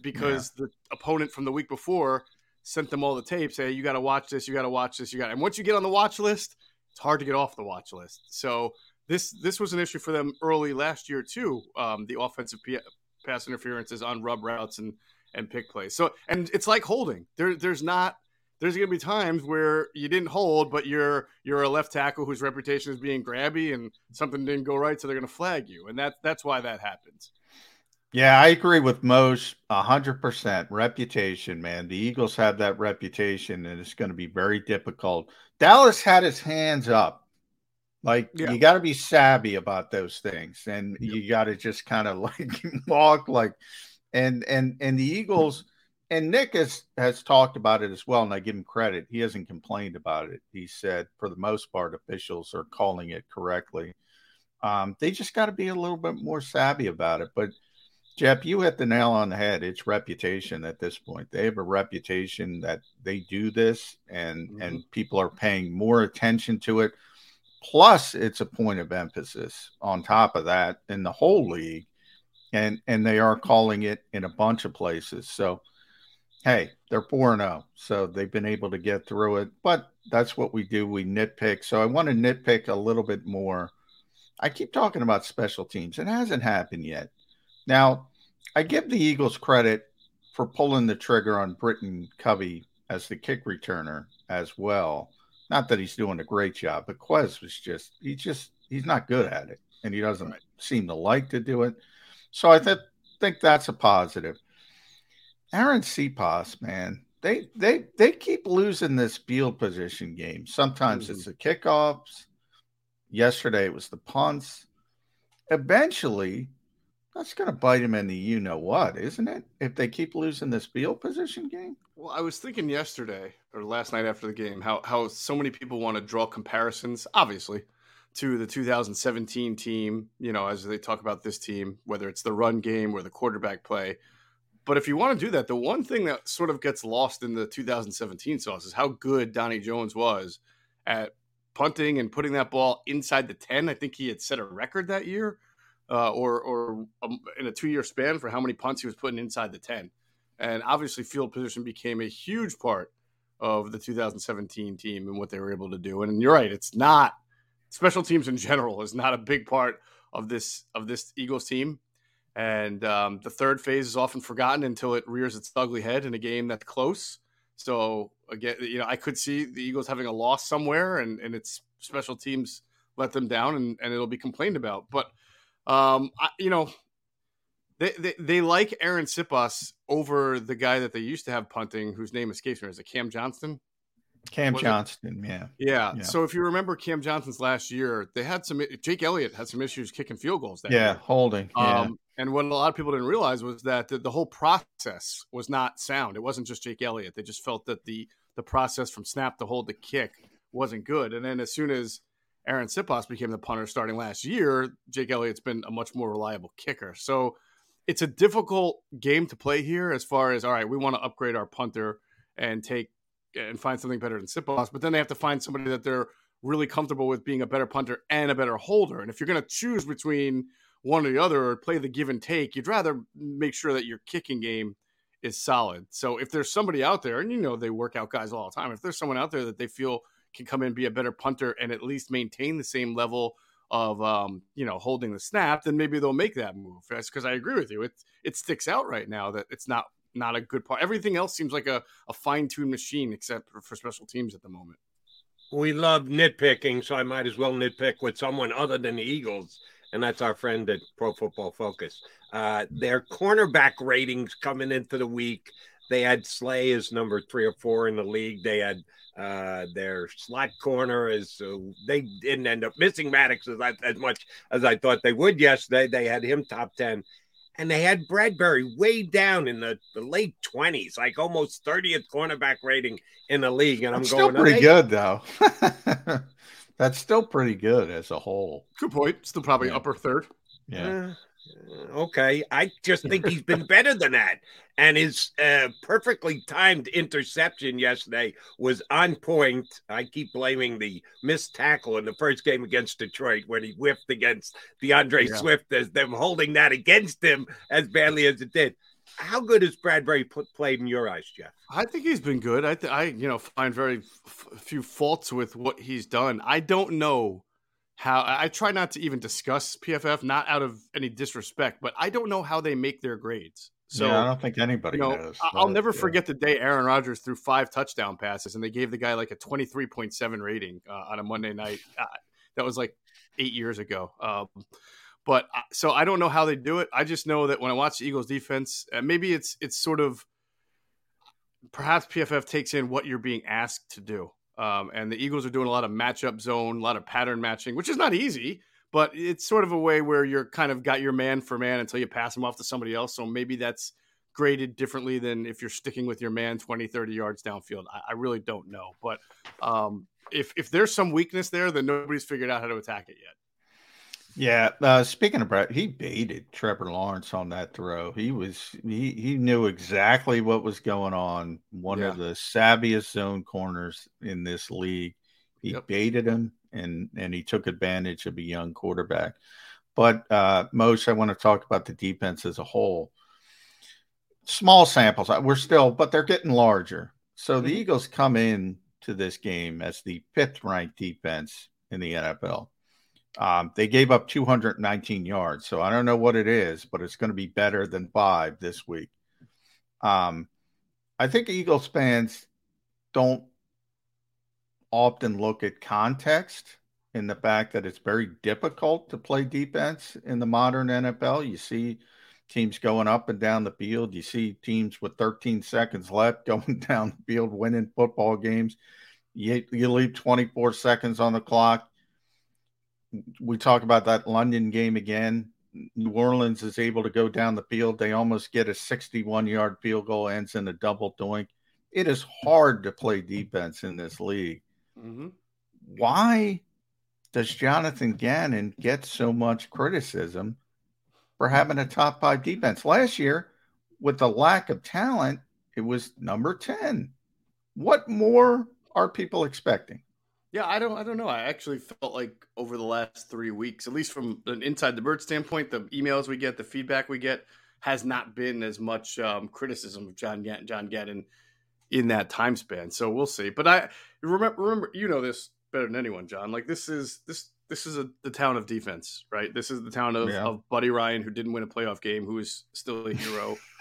G: because yeah. the opponent from the week before sent them all the tapes. Hey, you got to watch this. You got to watch this. You got. And once you get on the watch list, it's hard to get off the watch list. So this this was an issue for them early last year too. Um, the offensive pass interferences on rub routes and and pick plays. So and it's like holding. There there's not there's going to be times where you didn't hold, but you're you're a left tackle whose reputation is being grabby, and something didn't go right, so they're going to flag you, and that that's why that happens.
B: Yeah, I agree with Mose hundred percent. Reputation, man. The Eagles have that reputation, and it's going to be very difficult. Dallas had his hands up like yeah. you got to be savvy about those things, and yep. you got to just kind of like walk like, and and and the Eagles and Nick has has talked about it as well, and I give him credit. He hasn't complained about it. He said for the most part, officials are calling it correctly. Um, they just got to be a little bit more savvy about it. But Jeff, you hit the nail on the head. It's reputation at this point. They have a reputation that they do this, and mm-hmm. and people are paying more attention to it Plus, it's a point of emphasis on top of that in the whole league. And and they are calling it in a bunch of places. So hey, they're 4 0. So they've been able to get through it. But that's what we do. We nitpick. So I want to nitpick a little bit more. I keep talking about special teams. It hasn't happened yet. Now, I give the Eagles credit for pulling the trigger on Britton Covey as the kick returner as well. Not that he's doing a great job, but Quez was just he's just he's not good at it, and he doesn't right. seem to like to do it. So I th- think that's a positive. Arryn Siposs, man, they they they keep losing this field position game. Sometimes mm-hmm. it's the kickoffs. Yesterday it was the punts. Eventually, That's going to bite him in the you know what, isn't it? If they keep losing this field position game.
G: Well, I was thinking yesterday or last night after the game how how so many people want to draw comparisons, obviously, to the 2017 team. You know, as they talk about this team, whether it's the run game or the quarterback play. But if you want to do that, the one thing that sort of gets lost in the 2017 sauce is how good Donnie Jones was at punting and putting that ball inside the 10. I think he had set a record that year uh, or, or um, in a two year span for how many punts he was putting inside the 10. And obviously, field position became a huge part of the 2017 team and what they were able to do. And you're right, it's not special teams in general is not a big part of this of this Eagles team. And um, the third phase is often forgotten until it rears its ugly head in a game that's close. So again, you know, I could see the Eagles having a loss somewhere, and and its special teams let them down, and, and it'll be complained about. But um, I, you know, they, they they like Arryn Siposs over the guy that they used to have punting, whose name escapes me. Is it Cam Johnston?
B: Cam was Johnston, yeah.
G: yeah. yeah. So if you remember Cam Johnston's last year, they had some Jake Elliott had some issues kicking field goals. That
B: yeah,
G: year.
B: holding. Yeah. Um,
G: and what a lot of people didn't realize was that the, the, whole process was not sound. It wasn't just Jake Elliott. They just felt that the the process from snap to hold to kick wasn't good. And then as soon as Arryn Siposs became the punter starting last year, Jake Elliott's been a much more reliable kicker. So it's a difficult game to play here as far as all right, we want to upgrade our punter and take and find something better than Siposs, but then they have to find somebody that they're really comfortable with being a better punter and a better holder. And if you're going to choose between one or the other or play the give and take, you'd rather make sure that your kicking game is solid. So if there's somebody out there, and you know they work out guys all the time, if there's someone out there that they feel can come in be a better punter and at least maintain the same level of um, you know holding the snap, then maybe they'll make that move. That's because I agree with you. It it sticks out right now that it's not not a good part. Everything else seems like a, a fine tuned machine except for, for special teams at the moment.
A: We love nitpicking, so I might as well nitpick with someone other than the Eagles, and that's our friend at Pro Football Focus. Uh, their cornerback ratings coming into the week, they had Slay as number three or four in the league. They had uh, their slot corner is uh, they didn't end up missing Maddox as, as much as I thought they would yesterday. They had him top 10 and they had Bradberry way down in the, the late twenties, like almost thirtieth cornerback rating in the league. And I'm
B: That's
A: going
B: still pretty good though. That's still pretty good as a whole.
G: Good point. Still probably yeah. upper third.
B: Yeah.
A: Okay, I just think he's been better than that. And his uh, perfectly timed interception yesterday was on point. I keep blaming the missed tackle in the first game against Detroit when he whiffed against D'Andre yeah. Swift as them holding that against him as badly as it did. How good has Bradberry put, played in your eyes, Jeff?
G: I think he's been good. I, th- I you know, find very f- few faults with what he's done. I don't know how I try not to even discuss PFF, not out of any disrespect, but I don't know how they make their grades. So
B: yeah, I don't think anybody
G: you know,
B: knows.
G: I'll never yeah. forget the day Aaron Rodgers threw five touchdown passes, and they gave the guy like a twenty three point seven rating uh, on a Monday night. Uh, that was like eight years ago. Um, but so I don't know how they do it. I just know that when I watch the Eagles defense, uh, maybe it's it's sort of perhaps PFF takes in what you're being asked to do. Um, and the Eagles are doing a lot of matchup zone, a lot of pattern matching, which is not easy, but it's sort of a way where you're kind of got your man for man until you pass him off to somebody else. So maybe that's graded differently than if you're sticking with your man 20, 30 yards downfield. I, I really don't know. But um, if, if there's some weakness there, then nobody's figured out how to attack it yet.
B: Yeah. Uh, speaking of Brett, he baited Trevor Lawrence on that throw. He was he he knew exactly what was going on. One yeah. of the savviest zone corners in this league. He yep. baited him and and he took advantage of a young quarterback. But uh Moshe, I want to talk about the defense as a whole. Small samples. Uh, we're still, but they're getting larger. So the mm-hmm. Eagles come in to this game as the fifth ranked defense in the NFL. Um, they gave up 219 yards, so I don't know what it is, but it's going to be better than five this week. Um, I think Eagles fans don't often look at context in the fact that it's very difficult to play defense in the modern NFL. You see teams going up and down the field. You see teams with 13 seconds left going down the field, winning football games. You, you leave 24 seconds on the clock we talk about that London game again. New Orleans is able to go down the field. They almost get a 61 yard field goal, ends in a double doink. It is hard to play defense in this league.
G: Mm-hmm.
B: Why does Jonathan Gannon get so much criticism for having a top five defense? Last year, with the lack of talent, it was number 10. What more are people expecting?
G: Yeah, I don't I don't know. I actually felt like over the last three weeks, at least from an inside the bird standpoint, the emails we get, the feedback we get has not been as much um, criticism of John Gannon, John Gannon in that time span. So we'll see. But I remember remember you know this better than anyone, John. Like this is this this is a, the town of defense, right? This is the town of,
B: Yeah.
G: of Buddy Ryan, who didn't win a playoff game, who is still a hero.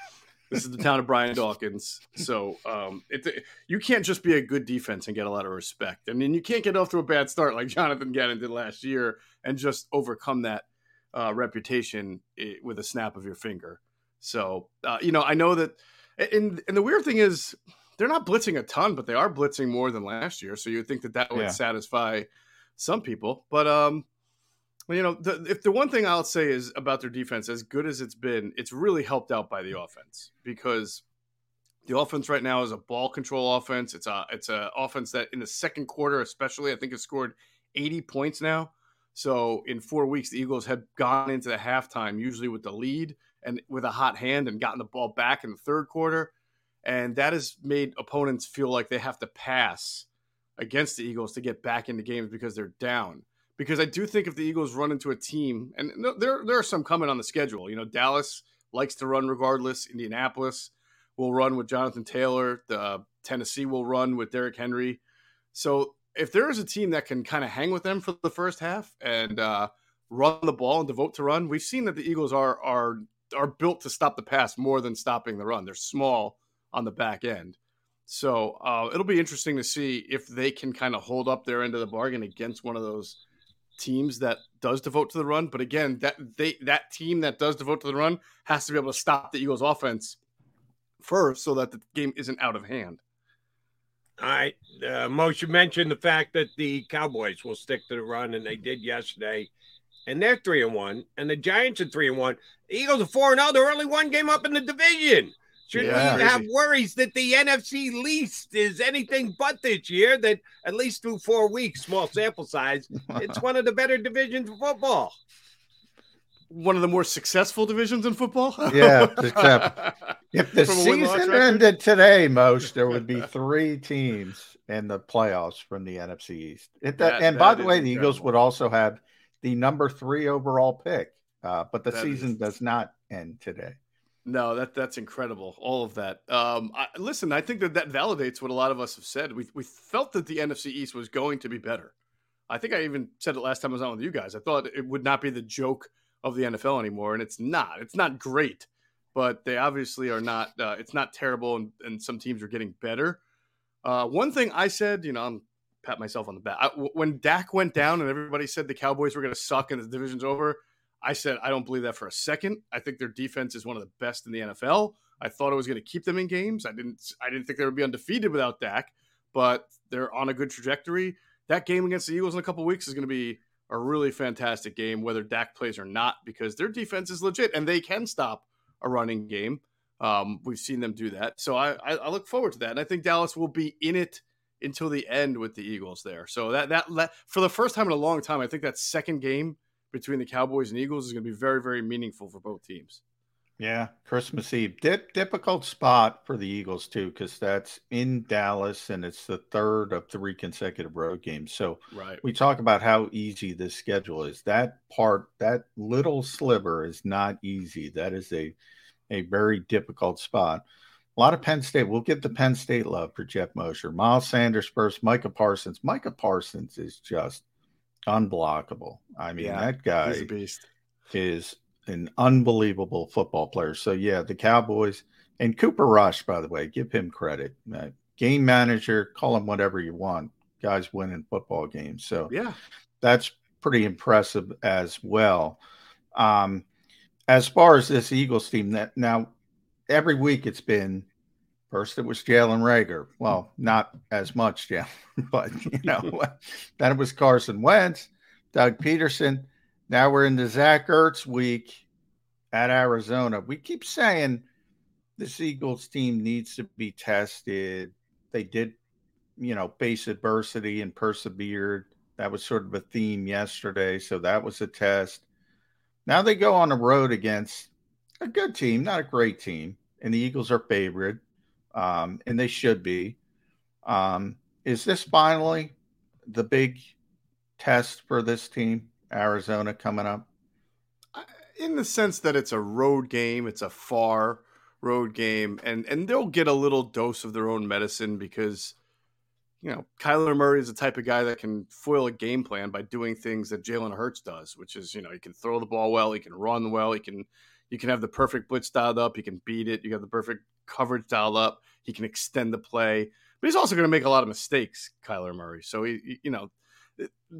G: this is the town of Brian Dawkins. So um, it, you can't just be a good defense and get a lot of respect. I mean, you can't get off to a bad start like Jonathan Gannon did last year and just overcome that uh, reputation with a snap of your finger. So uh, you know, I know that, and and the weird thing is, they're not blitzing a ton, but they are blitzing more than last year. So you would think that that would
B: Yeah.
G: satisfy some people. But um, you know, the, if the one thing I'll say is about their defense, as good as it's been, it's really helped out by the mm-hmm. offense because the offense right now is a ball control offense. It's a it's a offense that in the second quarter, especially, I think has scored 80 points now. So in four weeks, the Eagles have gone into the halftime usually with the lead and with a hot hand and gotten the ball back in the third quarter, and that has made opponents feel like they have to pass against the Eagles to get back into games because they're down. Because I do think if the Eagles run into a team, and there there are some coming on the schedule. You know, Dallas likes to run regardless. Indianapolis will run with Jonathan Taylor. The uh, Tennessee will run with Derrick Henry. So if there is a team that can kind of hang with them for the first half and uh, run the ball and devote to run, we've seen that the Eagles are are are built to stop the pass more than stopping the run. They're small on the back end. So uh, it'll be interesting to see if they can kind of hold up their end of the bargain against one of those teams that does devote to the run. But again, that they that team that does devote to the run has to be able to stop the Eagles' offense first, so that the game isn't out of hand.
A: All right. Uh, Moshe mentioned the fact that the Cowboys will stick to the run, and they did yesterday. And they're three and one, and the Giants are three and one. The Eagles are four and zero. They're only one game up in the division. Should
B: Yeah.
A: we have worries that the NFC least is anything but this year? That at least through four weeks, small sample size, it's one of the better divisions of football.
G: One of the more successful divisions in football.
B: Yeah, except if the
G: From a win-loss
B: season ended today, most there would be three teams in the playoffs from the NFC East. It,
G: That-
B: and by the
G: is
B: way, the Eagles would also have the number three overall pick, uh, but the
G: That
B: season
G: is-
B: does not end today.
G: No, that that's incredible. All of that. Um, I, listen, I think that that validates what a lot of us have said. We we felt that the NFC East was going to be better. I think I even said it last time I was on with you guys. I thought it would not be the joke of the NFL anymore, and it's not. It's not great, but they obviously are not. Uh, it's not terrible, and, and some teams are getting better. Uh, one thing I said, you know, I'm pat myself on the back. I, when Dak went down and everybody said the Cowboys were going to suck and the division's over, I said I don't believe that for a second. I think their defense is one of the best in the NFL. I thought it was going to keep them in games. I didn't. I didn't think they would be undefeated without Dak, but they're on a good trajectory. That game against the Eagles in a couple weeks is going to be a really fantastic game, whether Dak plays or not, because their defense is legit and they can stop a running game. Um, we've seen them do that, so I, I, I look forward to that, and I think Dallas will be in it until the end with the Eagles there. So that that, that for the first time in a long time, I think that second game between the Cowboys and Eagles is going to be very very meaningful for both teams.
B: Yeah, Christmas Eve. Dip, difficult spot for the Eagles too, because that's in Dallas and it's the third of three consecutive road games. So
G: Right.
B: we talk about how easy this schedule is. That part, that little sliver is not easy. That is a a very difficult spot. A lot of Penn State. We'll get the Penn State love for Geoff Mosher. Miles Sanders first, Micah Parsons. Micah Parsons is just unblockable. I mean,
G: Yeah,
B: that guy
G: He's a beast.
B: is an unbelievable football player. So yeah, the Cowboys and Cooper Rush, by the way, give him credit. Uh, game manager, call him whatever you want. Guys winning football games. So
G: Yeah.
B: that's pretty impressive as well. Um, as far as this Eagles team, that now every week it's been first it was Jalen Reagor. Well, not as much Jalen, but you know, then it was Carson Wentz, Doug Pederson. Now we're in the Zach Ertz week. at Arizona. We keep saying this Eagles team needs to be tested. They did, you know, face adversity and persevered. That was sort of a theme yesterday. So that was a test. Now they go on the road against a good team, not a great team, and the Eagles are favored, um, and they should be. Um, is this finally the big test for this team, Arizona, coming up?
G: In the sense that it's a road game, it's a far road game, and and they'll get a little dose of their own medicine because you know, Kyler Murray is the type of guy that can foil a game plan by doing things that Jalen Hurts does, which is, you know, he can throw the ball well, he can run well, he can you can have the perfect blitz dialed up, he can beat it, you have the perfect coverage dialed up, he can extend the play, but he's also going to make a lot of mistakes, Kyler Murray. So he, you know,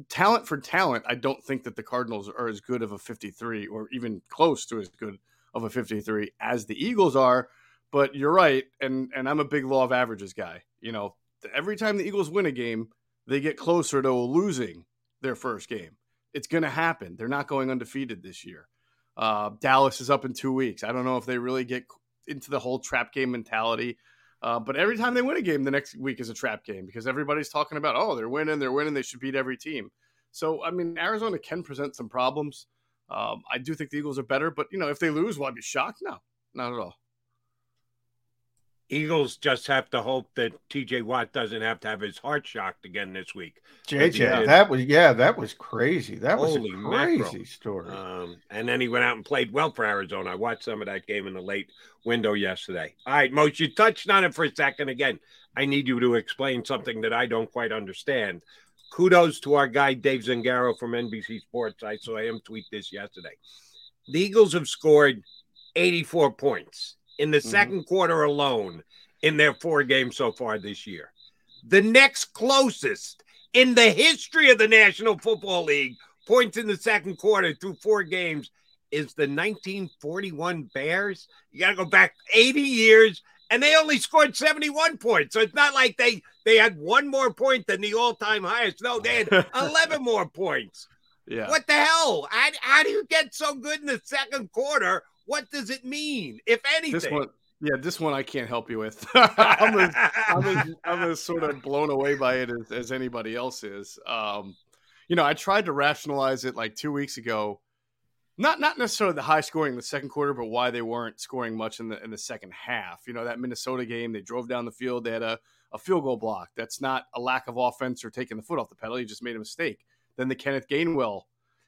G: talent for talent, I don't think that the Cardinals are as good of a 53 or even close to as good of a 53 as the Eagles are. But you're right, and and I'm a big law of averages guy. You know, every time the Eagles win a game, they get closer to losing their first game. It's going to happen. They're not going undefeated this year. Uh, Dallas is up in two weeks. I don't know if they really get into the whole trap game mentality. Uh, but every time they win a game, the next week is a trap game because everybody's talking about, oh, they're winning, they're winning, they should beat every team. So, I mean, Arizona can present some problems. Um, I do think the Eagles are better, but, you know, if they lose, will I be shocked? No, not at all.
A: Eagles just have to hope that TJ Watt doesn't have to have his heart shocked again this week.
B: JJ, that was yeah, that was crazy. That was Holy a crazy mackerel. story.
A: Um, and then he went out and played well for Arizona. I watched some of that game in the late window yesterday. All right, Most, you touched on it for a second again. I need you to explain something that I don't quite understand. Kudos to our guy Dave Zangaro from NBC Sports. I saw him tweet this yesterday. The Eagles have scored 84 points in the 2nd mm-hmm. quarter alone in their four games so far this year. The next closest in the history of the National Football League points in the second quarter through four games is the 1941 Bears. You got to go back 80 years and they only scored 71 points. So it's not like they they had one more point than the all-time highest. No, they had 11 more points. Yeah. What the hell? How, how do you get so good in the second quarter what does it mean, if anything?
G: This one, yeah, this one I can't help you with. I'm, as, I'm, as, I'm as sort of blown away by it as, as anybody else is. Um, you know, I tried to rationalize it like two weeks ago. Not not necessarily the high scoring in the second quarter, but why they weren't scoring much in the in the second half. You know, that Minnesota game, they drove down the field, they had a, a field goal block. That's not a lack of offense or taking the foot off the pedal. You just made a mistake. Then the Kenneth Gainwell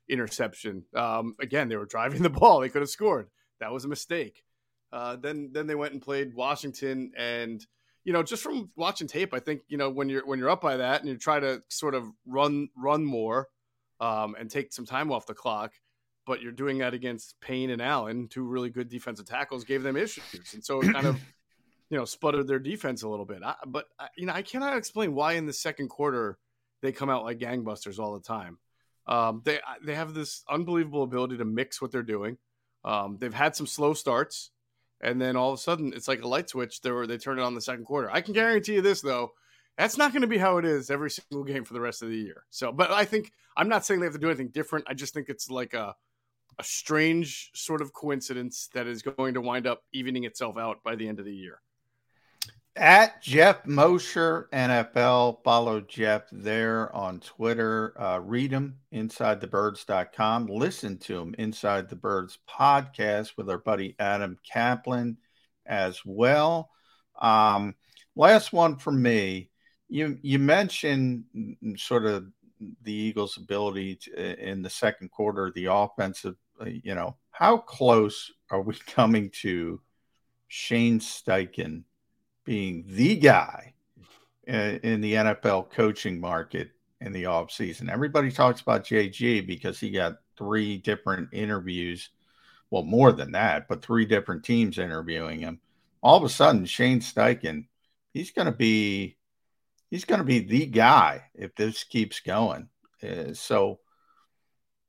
G: interception. Um, again, they were driving the ball. They could have scored. That was a mistake. Uh, then then they went and played Washington, and you know just from watching tape, I think you know when you're when you're up by that and you try to sort of run run more um, and take some time off the clock, but you're doing that against Payne and Allen, two really good defensive tackles, gave them issues, and so it kind of you know sputtered their defense a little bit. I, but I, you know I cannot explain why in the second quarter they come out like gangbusters all the time. Um, they they have this unbelievable ability to mix what they're doing. Um, they've had some slow starts, and then all of a sudden it's like a light switch. They they turn it on the second quarter. I can guarantee you this though, that's not going to be how it is every single game for the rest of the year. So, but I think I'm not saying they have to do anything different. I just think it's like a a strange sort of coincidence that is going to wind up evening itself out by the end of the year
B: at Geoff Mosher NFL. Follow Jeff there on Twitter. Uh, read him insidethebirds.com. Listen to him inside the birds podcast with our buddy Adam Caplan as well. Um, last one for me. You you mentioned sort of the Eagles' ability to, in the second quarter, the offensive. Uh, you know, how close are we coming to Shane Steichen? Being the guy in the NFL coaching market in the offseason. Everybody talks about JG because he got three different interviews. Well, more than that, but three different teams interviewing him. All of a sudden, Shane Steichen, he's going to be he's going to be the guy if this keeps going. Uh, so,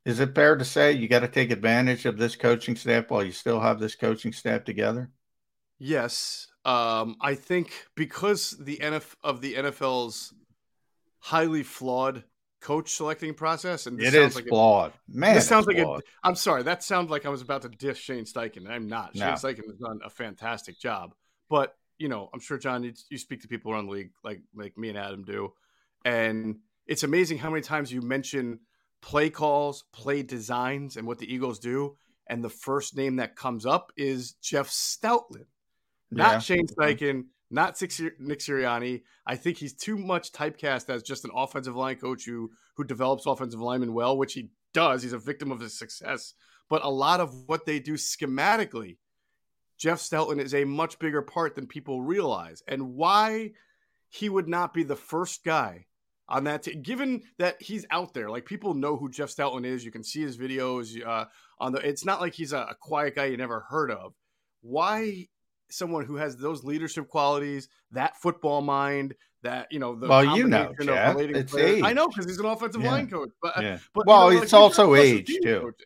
B: is it fair to say you got to take advantage of this coaching staff while you still have this coaching staff together?
G: Yes, um, I think because the NF of the NFL's highly flawed coach selecting process, and
B: it is like flawed.
G: A,
B: Man,
G: this sounds like flawed. a. I'm sorry, that sounds like I was about to diss Shane Steichen. I'm not.
B: No.
G: Shane Steichen has done a fantastic job, but you know, I'm sure John, you, you speak to people around the league like like me and Adam do, and it's amazing how many times you mention play calls, play designs, and what the Eagles do, and the first name that comes up is Jeff Stoutland, not
B: Yeah.
G: Shane Steichen, not Six- Nick Sirianni. I think he's too much typecast as just an offensive line coach who who develops offensive linemen well, which he does. He's a victim of his success. But a lot of what they do schematically, Jeff Stoutland is a much bigger part than people realize. And why he would not be the first guy on that team, given that he's out there, like people know who Jeff Stoutland is. You can see his videos uh, on the. It's not like he's a, a quiet guy you never heard of. Why someone who has those leadership qualities, that football mind, that you know, the
B: Well, you know,
G: combination of
B: Jeff, it's
G: players- I know because he's an offensive
B: Yeah.
G: line coach, but,
B: Yeah.
G: but you
B: well,
G: know,
B: it's
G: he's a
B: also age too.
G: coach.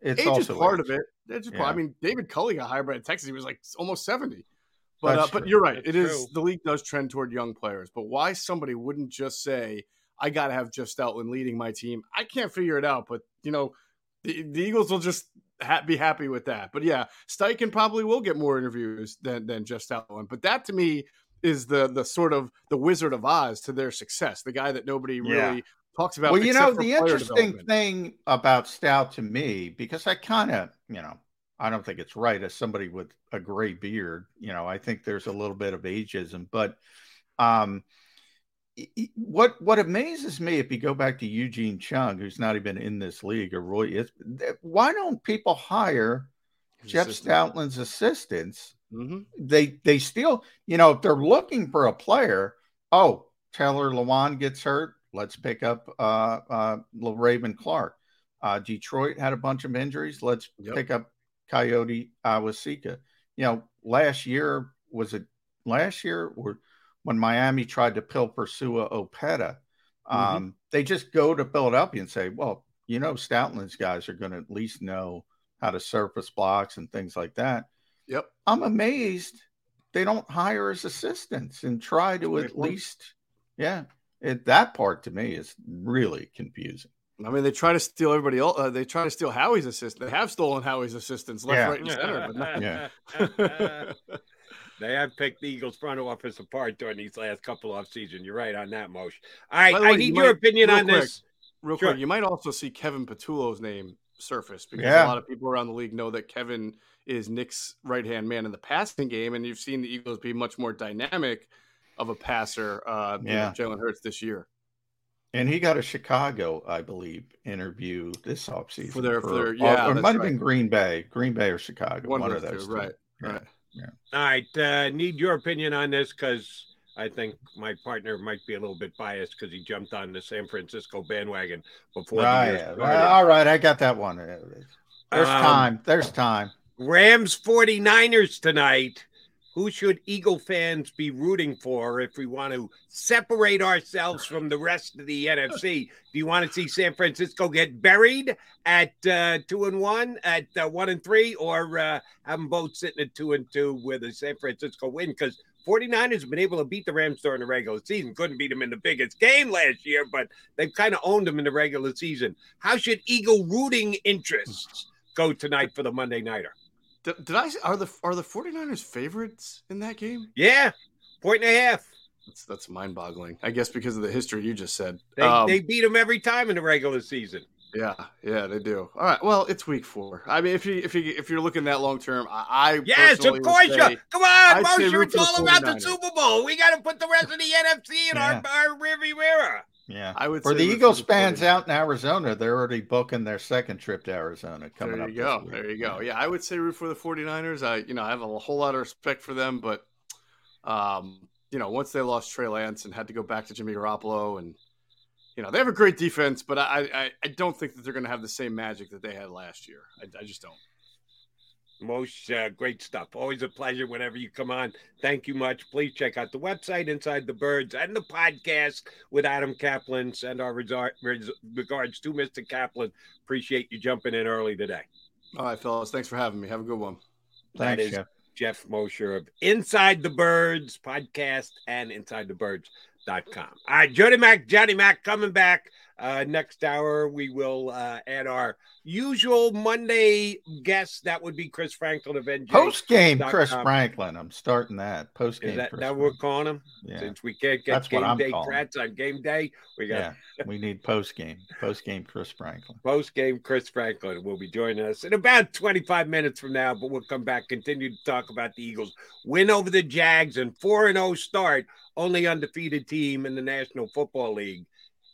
B: It's
G: age
B: also
G: is part
B: age.
G: of it. It's just
B: Yeah.
G: part. I mean, David Culley got hired by Texas. He was like almost seventy. But uh, but you're right.
A: That's
G: It is
A: true.
G: the league does trend toward young players. But why somebody wouldn't just say, "I got to have Jeff Stoutland leading my team"? I can't figure it out. But you know, the, the Eagles will just ha- be happy with that. But yeah, Steichen probably will get more interviews than than just that one. But that to me is the the sort of the Wizard of Oz to their success. The guy that nobody really
B: Yeah.
G: talks about.
B: Well, you know, the interesting thing about Stout to me, because I kind of, you know, I don't think it's right as somebody with a gray beard. You know, I think there's a little bit of ageism, but um, what what amazes me if you go back to Eugene Chung, who's not even in this league, or Roy, is why don't people hire
G: His
B: Jeff
G: assistant.
B: Stoutland's assistants?
G: Mhm.
B: They they still, you know, if they're looking for a player, oh, Taylor Lewan gets hurt. Let's pick up uh uh Raven Clark. Uh Detroit had a bunch of injuries. Let's
G: Yep.
B: pick up Kayode Awosika. You know, last year was it last year or when Miami tried to pilfer Sua Opeta, um, they just go to Philadelphia and say, Well, you know, Stoutland's guys are gonna at least know how to surface blocks and things like that.
G: Yep.
B: I'm amazed they don't hire as assistants and try to at least, yeah. It, that part to me is really confusing.
G: I mean, they try to steal everybody else. Uh, they try to steal Howie's assistant. They have stolen Howie's assistants left,
B: Yeah.
G: right, and center. But not,
B: Yeah.
A: they have picked the Eagles front office apart during these last couple off season. You're right on that, Mosh. All right,
G: By the
A: I need
G: you
A: your
G: might-
A: opinion on
G: quick,
A: this.
G: Real
A: Sure.
G: quick, you might also see Kevin Patullo's name surface because
B: Yeah.
G: a lot of people around the league know that Kevin is Nick's right hand man in the passing game, and you've seen the Eagles be much more dynamic of a passer. Uh, you know,
B: Yeah.
G: Jalen Hurts this year.
B: And he got a Chicago, I believe, interview this offseason.
G: For their- for their- yeah,
B: or, it might have
G: right.
B: been Green Bay, Green Bay or Chicago,
G: One
B: one,
G: of
B: of
G: those
B: those
G: two,
B: two.
G: right,
B: Yeah.
A: All right, uh, need your opinion on this because I think my partner might be a little bit biased because he jumped on the San Francisco bandwagon before
B: Right. all right, I got that one. There's
A: Um,
B: time. There's time.
A: Rams 49ers tonight. Who should Eagle fans be rooting for if we want to separate ourselves from the rest of the NFC? Do you want to see San Francisco get buried at uh, two and one, at uh, one and three, or uh, have them both sitting at two and two with a San Francisco win? Because 49ers have been able to beat the Rams during the regular season. Couldn't beat them in the biggest game last year, but they've kind of owned them in the regular season. How should Eagle rooting interests go tonight for the Monday Nighter?
G: Did, did I are the are the 49ers favorites in that game?
A: Yeah, point and a half.
G: That's that's mind boggling. I guess because of the history you just said.
A: They,
G: Um,
A: they beat them every time in the regular season.
G: Yeah, yeah, they do. All right. Well, it's week four. I mean, if you if you if you're looking that long term, I, I
A: Yes, of course. you
G: say-
A: Come on, Mosher. It's
G: for the
A: all about the Super Bowl. We got to put the rest of the NFC in
B: Yeah.
A: our, our rearview mirror.
B: Yeah.
G: I would
B: For
G: say
B: the Eagles fans
G: 49ers.
B: out in Arizona, they're already booking their second trip to Arizona coming
G: there
B: up.
G: you
B: this
G: go. There you go. Yeah, I would say root for the 49ers. I you know I have a whole lot of respect for them, but um, you know once they lost Trey Lance and had to go back to Jimmy Garoppolo, and you know they have a great defense, but I I, I don't think that they're going to have the same magic that they had last year. I, I just don't.
A: Most uh, great stuff. Always a pleasure whenever you come on. Thank you much. Please check out the website, Inside the Birds, and the podcast with Adam Caplan. Send our resar- res- regards to Mr. Caplan. Appreciate you jumping in early today.
G: All right, fellas. Thanks for having me. Have a good one.
A: That
B: Thanks,
A: is
B: Jeff.
A: Geoff Mosher of Inside the Birds podcast and InsideTheBirds.com. All right, Jody Mac, Johnny Mac coming back Uh, next hour, we will uh, add our usual Monday guest. That would be Chris Franklin of NJ.
B: Post game, Chris Franklin. I'm starting that post game.
A: Is that, that we're calling him?
B: Yeah.
A: Since we can't get
B: That's
A: game day crats on game day, we got
B: Yeah, we need post game. Post game, Chris Franklin.
A: post game Chris Franklin will be joining us in about 25 minutes from now, but we'll come back, continue to talk about the Eagles win over the Jags and 4 0 start, only undefeated team in the National Football League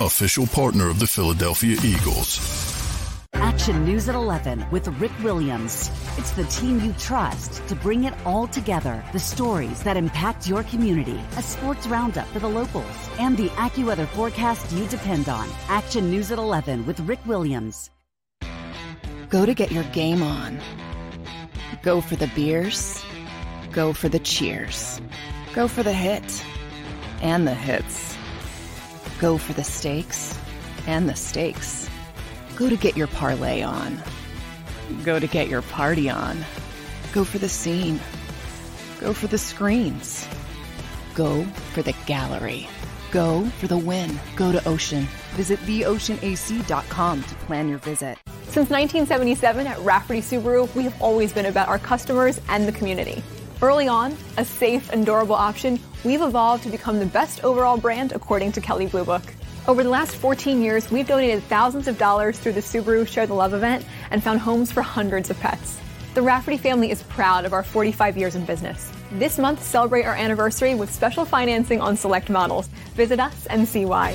H: official partner of the Philadelphia Eagles.
I: Action News at 11 with Rick Williams. It's the team you trust to bring it all together. The stories that impact your community, a sports roundup for the locals, and the AccuWeather forecast you depend on. Action News at 11 with Rick Williams.
C: Go to get your game on. Go for the beers. Go for the cheers. Go for the hit and the hits. Go for the stakes and the stakes. Go to get your parlay on. Go to get your party on. Go for the scene. Go for the screens. Go for the gallery. Go for the win. Go to Ocean. Visit theoceanac.com to plan your visit.
J: Since 1977 at Rafferty Subaru, we have always been about our customers and the community. Early on, a safe and durable option, we've evolved to become the best overall brand according to Kelley Blue Book. Over the last 14 years, we've donated thousands of dollars through the Subaru Share the Love event and found homes for hundreds of pets. The Rafferty family is proud of our 45 years in business. This month, celebrate our anniversary with special financing on select models. Visit us and see why.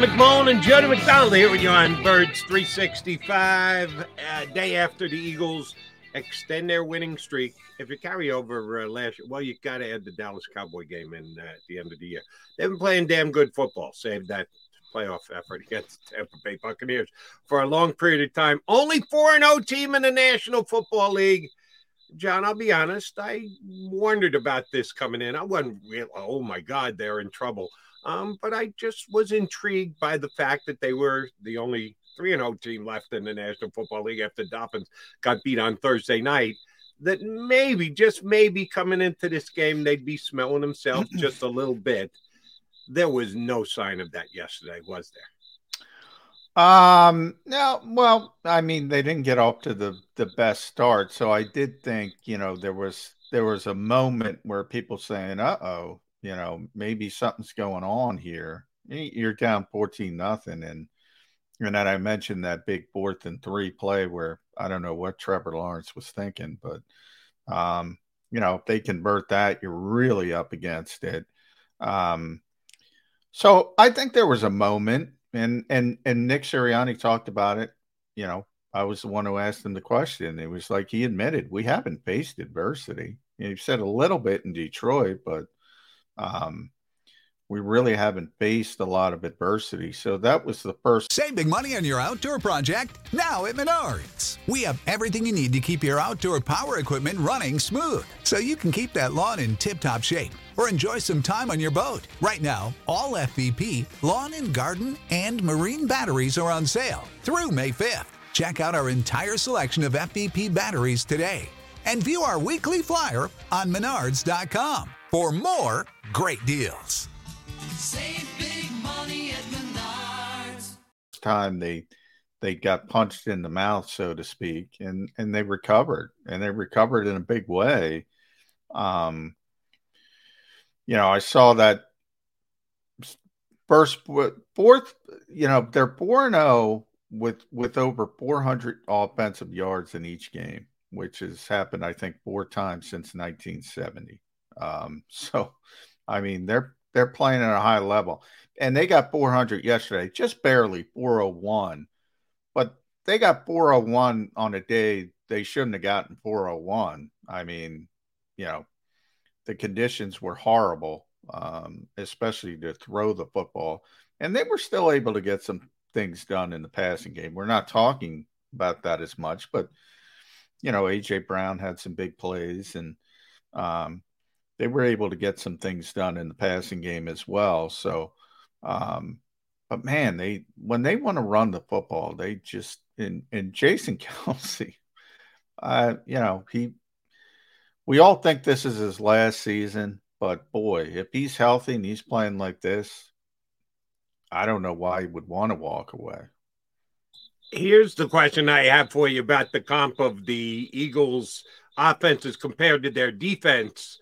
A: McMullen and Jody McDonald here with you on Birds 365. Uh, day after the Eagles extend their winning streak. If you carry over uh, last year, well, you got to add the Dallas Cowboy game in uh, at the end of the year. They've been playing damn good football, save that playoff effort against the Tampa Bay Buccaneers for a long period of time. Only 4 0 team in the National Football League. John, I'll be honest, I wondered about this coming in. I wasn't real, oh my God, they're in trouble. Um, but I just was intrigued by the fact that they were the only 3 0 team left in the National Football League after Dolphins got beat on Thursday night. That maybe, just maybe, coming into this game, they'd be smelling themselves just a little bit. There was no sign of that yesterday, was there?
B: Um, no, well, I mean, they didn't get off to the the best start, so I did think, you know, there was there was a moment where people saying, "Uh oh, you know, maybe something's going on here." You're down fourteen nothing, and and then I mentioned that big fourth and three play where I don't know what Trevor Lawrence was thinking, but um, you know, if they convert that, you're really up against it. Um, so I think there was a moment, and and and Nick Sirianni talked about it. You know, I was the one who asked him the question. It was like he admitted we haven't faced adversity. he said a little bit in Detroit, but um, we really haven't faced a lot of adversity. So that was the first.
K: Save big money on your outdoor project now at Menards. We have everything you need to keep your outdoor power equipment running smooth so you can keep that lawn in tip top shape or enjoy some time on your boat. Right now, all FVP, lawn and garden, and marine batteries are on sale through May 5th. Check out our entire selection of FVP batteries today and view our weekly flyer on menards.com for more great deals.
L: Save big money at Menards.
B: Time they they got punched in the mouth, so to speak, and and they recovered, and they recovered in a big way. Um, you know, I saw that first, fourth, you know, they're four and zero oh with with over four hundred offensive yards in each game, which has happened, I think, four times since 1970. Um, so, I mean, they're they're playing at a high level, and they got 400 yesterday, just barely 401, but they got 401 on a day they shouldn't have gotten 401. I mean, you know, the conditions were horrible, um, especially to throw the football, and they were still able to get some things done in the passing game. We're not talking about that as much, but you know, AJ Brown had some big plays, and um, they were able to get some things done in the passing game as well. So, um, but man, they when they want to run the football, they just and and Jason Kelce, uh, you know, he we all think this is his last season, but boy, if he's healthy and he's playing like this, I don't know why he would want to walk away.
A: Here's the question I have for you about the comp of the Eagles' offenses compared to their defense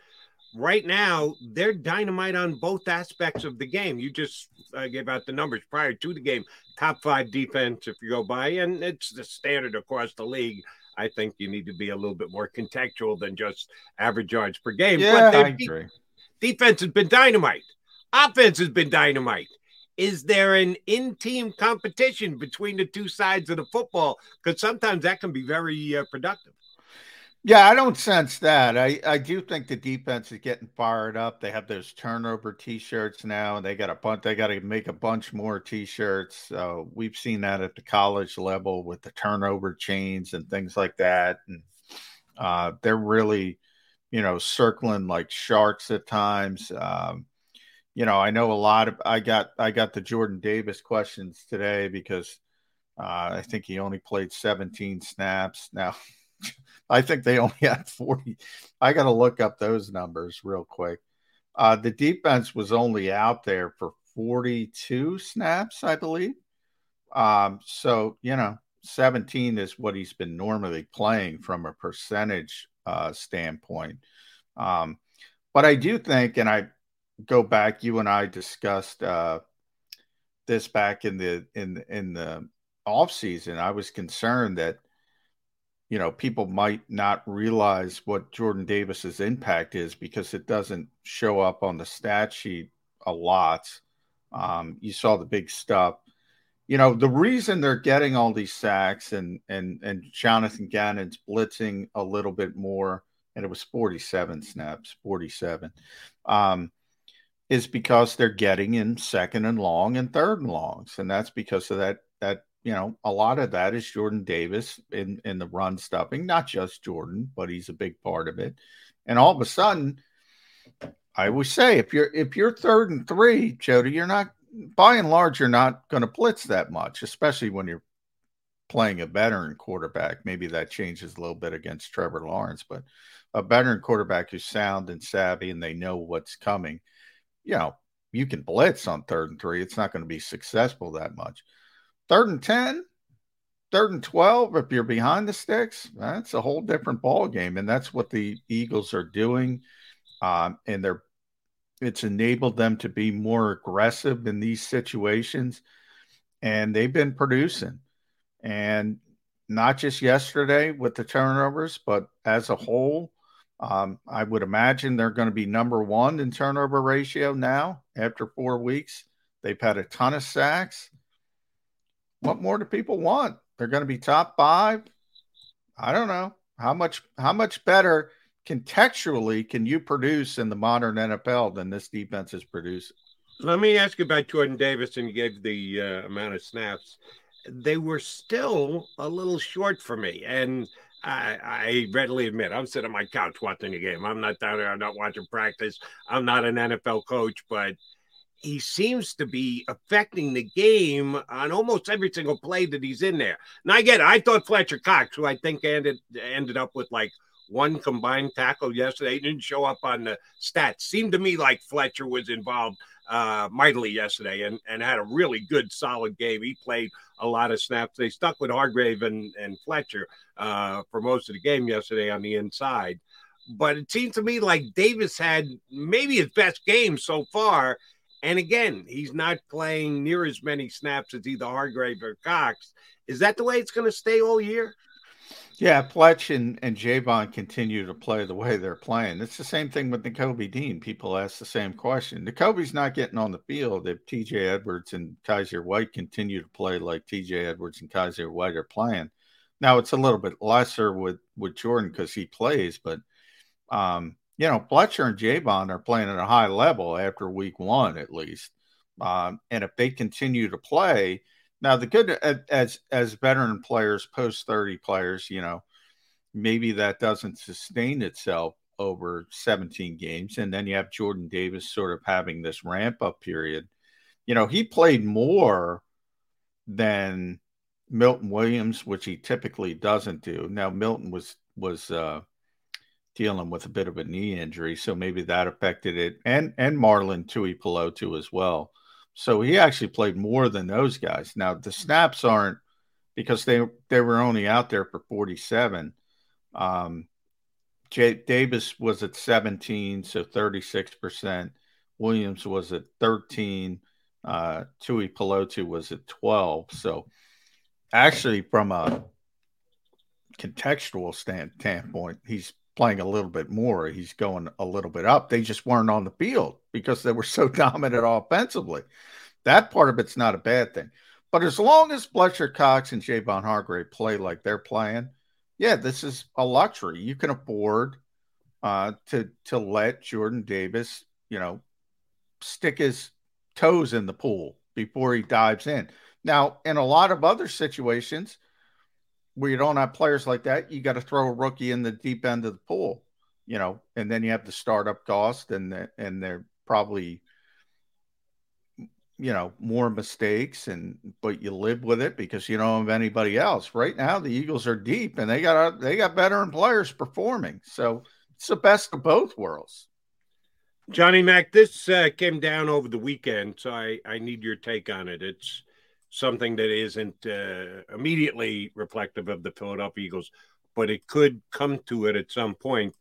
A: right now they're dynamite on both aspects of the game. You just uh, gave out the numbers prior to the game. Top five defense, if you go by, and it's the standard across the league. I think you need to be a little bit more contextual than just average yards per game.
B: Yeah, I agree.
A: defense has been dynamite. Offense has been dynamite. Is there an in-team competition between the two sides of the football? Because sometimes that can be very uh, productive.
B: Yeah, I don't sense that. I, I do think the defense is getting fired up. They have those turnover T-shirts now, and they got a bunch. They got to make a bunch more T-shirts. We've seen that at the college level with the turnover chains and things like that, and uh, they're really, you know, circling like sharks at times. Um, you know, I know a lot of. I got I got the Jordan Davis questions today because uh, I think he only played 17 snaps now. I think they only had 40. I got to look up those numbers real quick. Uh, the defense was only out there for 42 snaps, I believe. Um, so, you know, 17 is what he's been normally playing from a percentage uh, standpoint. Um, but I do think, and I go back, you and I discussed uh, this back in the in in the off season. I was concerned that you know, people might not realize what Jordan Davis's impact is because it doesn't show up on the stat sheet a lot. Um, you saw the big stuff. You know, the reason they're getting all these sacks and and and Jonathan Gannon's blitzing a little bit more, and it was 47 snaps, 47, um, is because they're getting in second and long and third and longs, and that's because of that that you know, a lot of that is Jordan Davis in, in the run stuffing, not just Jordan, but he's a big part of it. And all of a sudden, I always say if you're if you're third and three, Jody, you're not by and large, you're not going to blitz that much, especially when you're playing a veteran quarterback. Maybe that changes a little bit against Trevor Lawrence, but a veteran quarterback who's sound and savvy and they know what's coming, you know, you can blitz on third and three. It's not going to be successful that much. Third and 10, third and 12, if you're behind the sticks, that's a whole different ball game. And that's what the Eagles are doing. Um, and they're it's enabled them to be more aggressive in these situations. And they've been producing. And not just yesterday with the turnovers, but as a whole, um, I would imagine they're going to be number one in turnover ratio now after four weeks. They've had a ton of sacks. What more do people want? they're going to be top five. I don't know how much how much better contextually can you produce in the modern NFL than this defense is producing.
A: Let me ask you about Jordan Davis, and you gave the uh, amount of snaps. They were still a little short for me, and I, I readily admit I'm sitting on my couch watching the game. I'm not down there. I'm not watching practice. I'm not an NFL coach, but he seems to be affecting the game on almost every single play that he's in there. Now I get it. I thought Fletcher Cox, who I think ended ended up with like one combined tackle yesterday, didn't show up on the stats. Seemed to me like Fletcher was involved uh, mightily yesterday and, and had a really good, solid game. He played a lot of snaps. They stuck with Hargrave and, and Fletcher uh, for most of the game yesterday on the inside. But it seemed to me like Davis had maybe his best game so far. And again, he's not playing near as many snaps as either Hargrave or Cox. Is that the way it's going to stay all year?
B: Yeah, Fletch and, and Javon continue to play the way they're playing. It's the same thing with Nakobe Dean. People ask the same question. Nakobe's not getting on the field if TJ Edwards and Kyzir White continue to play like TJ Edwards and Kyzir White are playing. Now it's a little bit lesser with, with Jordan because he plays, but um, you know, Fletcher and Javon are playing at a high level after week one, at least. Um, and if they continue to play, now the good as as veteran players, post thirty players, you know, maybe that doesn't sustain itself over 17 games, and then you have Jordan Davis sort of having this ramp up period. You know, he played more than Milton Williams, which he typically doesn't do. Now Milton was was uh, dealing with a bit of a knee injury, so maybe that affected it, and and Marlon Tuipulotu as well. So he actually played more than those guys. Now the snaps aren't because they they were only out there for 47. Um, Davis was at 17, so 36%. Williams was at 13. Uh, Tuipulotu was at 12. So actually, from a contextual standpoint, he's playing a little bit more. He's going a little bit up. They just weren't on the field because they were so dominant offensively. That part of it's not a bad thing. But as long as Fletcher Cox and Javon Hargrave play like they're playing, yeah, this is a luxury. You can afford uh, to to let Jordan Davis, you know, stick his toes in the pool before he dives in. Now, in a lot of other situations, where you don't have players like that, you got to throw a rookie in the deep end of the pool, you know, and then you have the startup cost and the, and they're probably you know more mistakes and but you live with it because you don't have anybody else. Right now the Eagles are deep and they got they got veteran players performing. So it's the best of both worlds.
A: Johnny Mac, this uh, came down over the weekend, so I, I need your take on it. It's something that isn't uh, immediately reflective of the Philadelphia Eagles, but it could come to it at some point.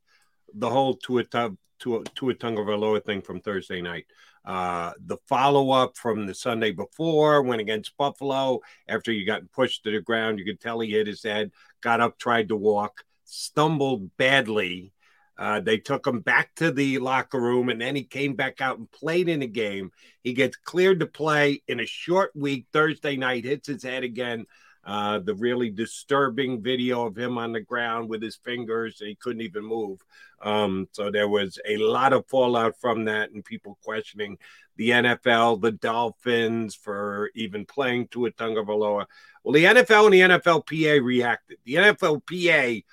A: The whole Tua Tua Tua Tagovailoa thing from Thursday night. Uh, the follow up from the Sunday before, went against Buffalo after you got pushed to the ground. You could tell he hit his head, got up, tried to walk, stumbled badly. Uh, they took him back to the locker room, and then he came back out and played in a game. He gets cleared to play in a short week. Thursday night hits his head again. Uh, the really disturbing video of him on the ground with his fingers, he couldn't even move. Um, so there was a lot of fallout from that, and people questioning the NFL, the Dolphins for even playing Tua Tagovailoa. Well, the NFL and the NFLPA reacted. The NFLPA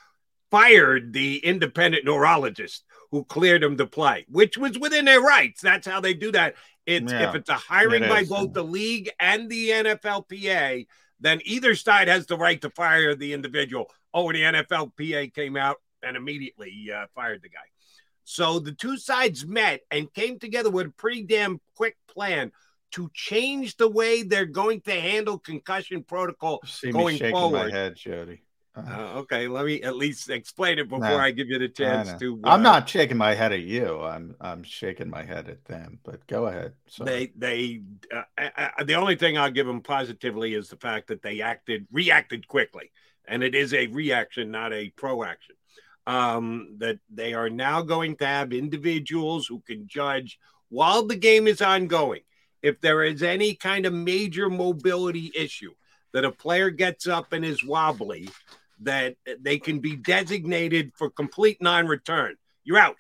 A: fired the independent neurologist who cleared him to play, which was within their rights. That's how they do that. It's
B: Yeah,
A: if it's a hiring
B: it
A: by
B: is.
A: both the league and the NFLPA, then either side has the right to fire the individual. Oh, the NFLPA came out and immediately uh, fired the guy. So the two sides met and came together with a pretty damn quick plan to change the way they're going to handle concussion protocol
B: See me shaking
A: forward.
B: my head, Jody.
A: Uh, okay, let me at least explain it before I give you the chance
B: I
A: to.
B: I'm
A: uh,
B: not shaking my head at you. I'm I'm shaking my head at them. But go ahead. So
A: They they uh, uh, uh, the only thing I'll give them positively is the fact that they acted reacted quickly, and it is a reaction, not a proaction. Um, that they are now going to have individuals who can judge while the game is ongoing if there is any kind of major mobility issue that a player gets up and is wobbly, that they can be designated for complete non-return. You're out.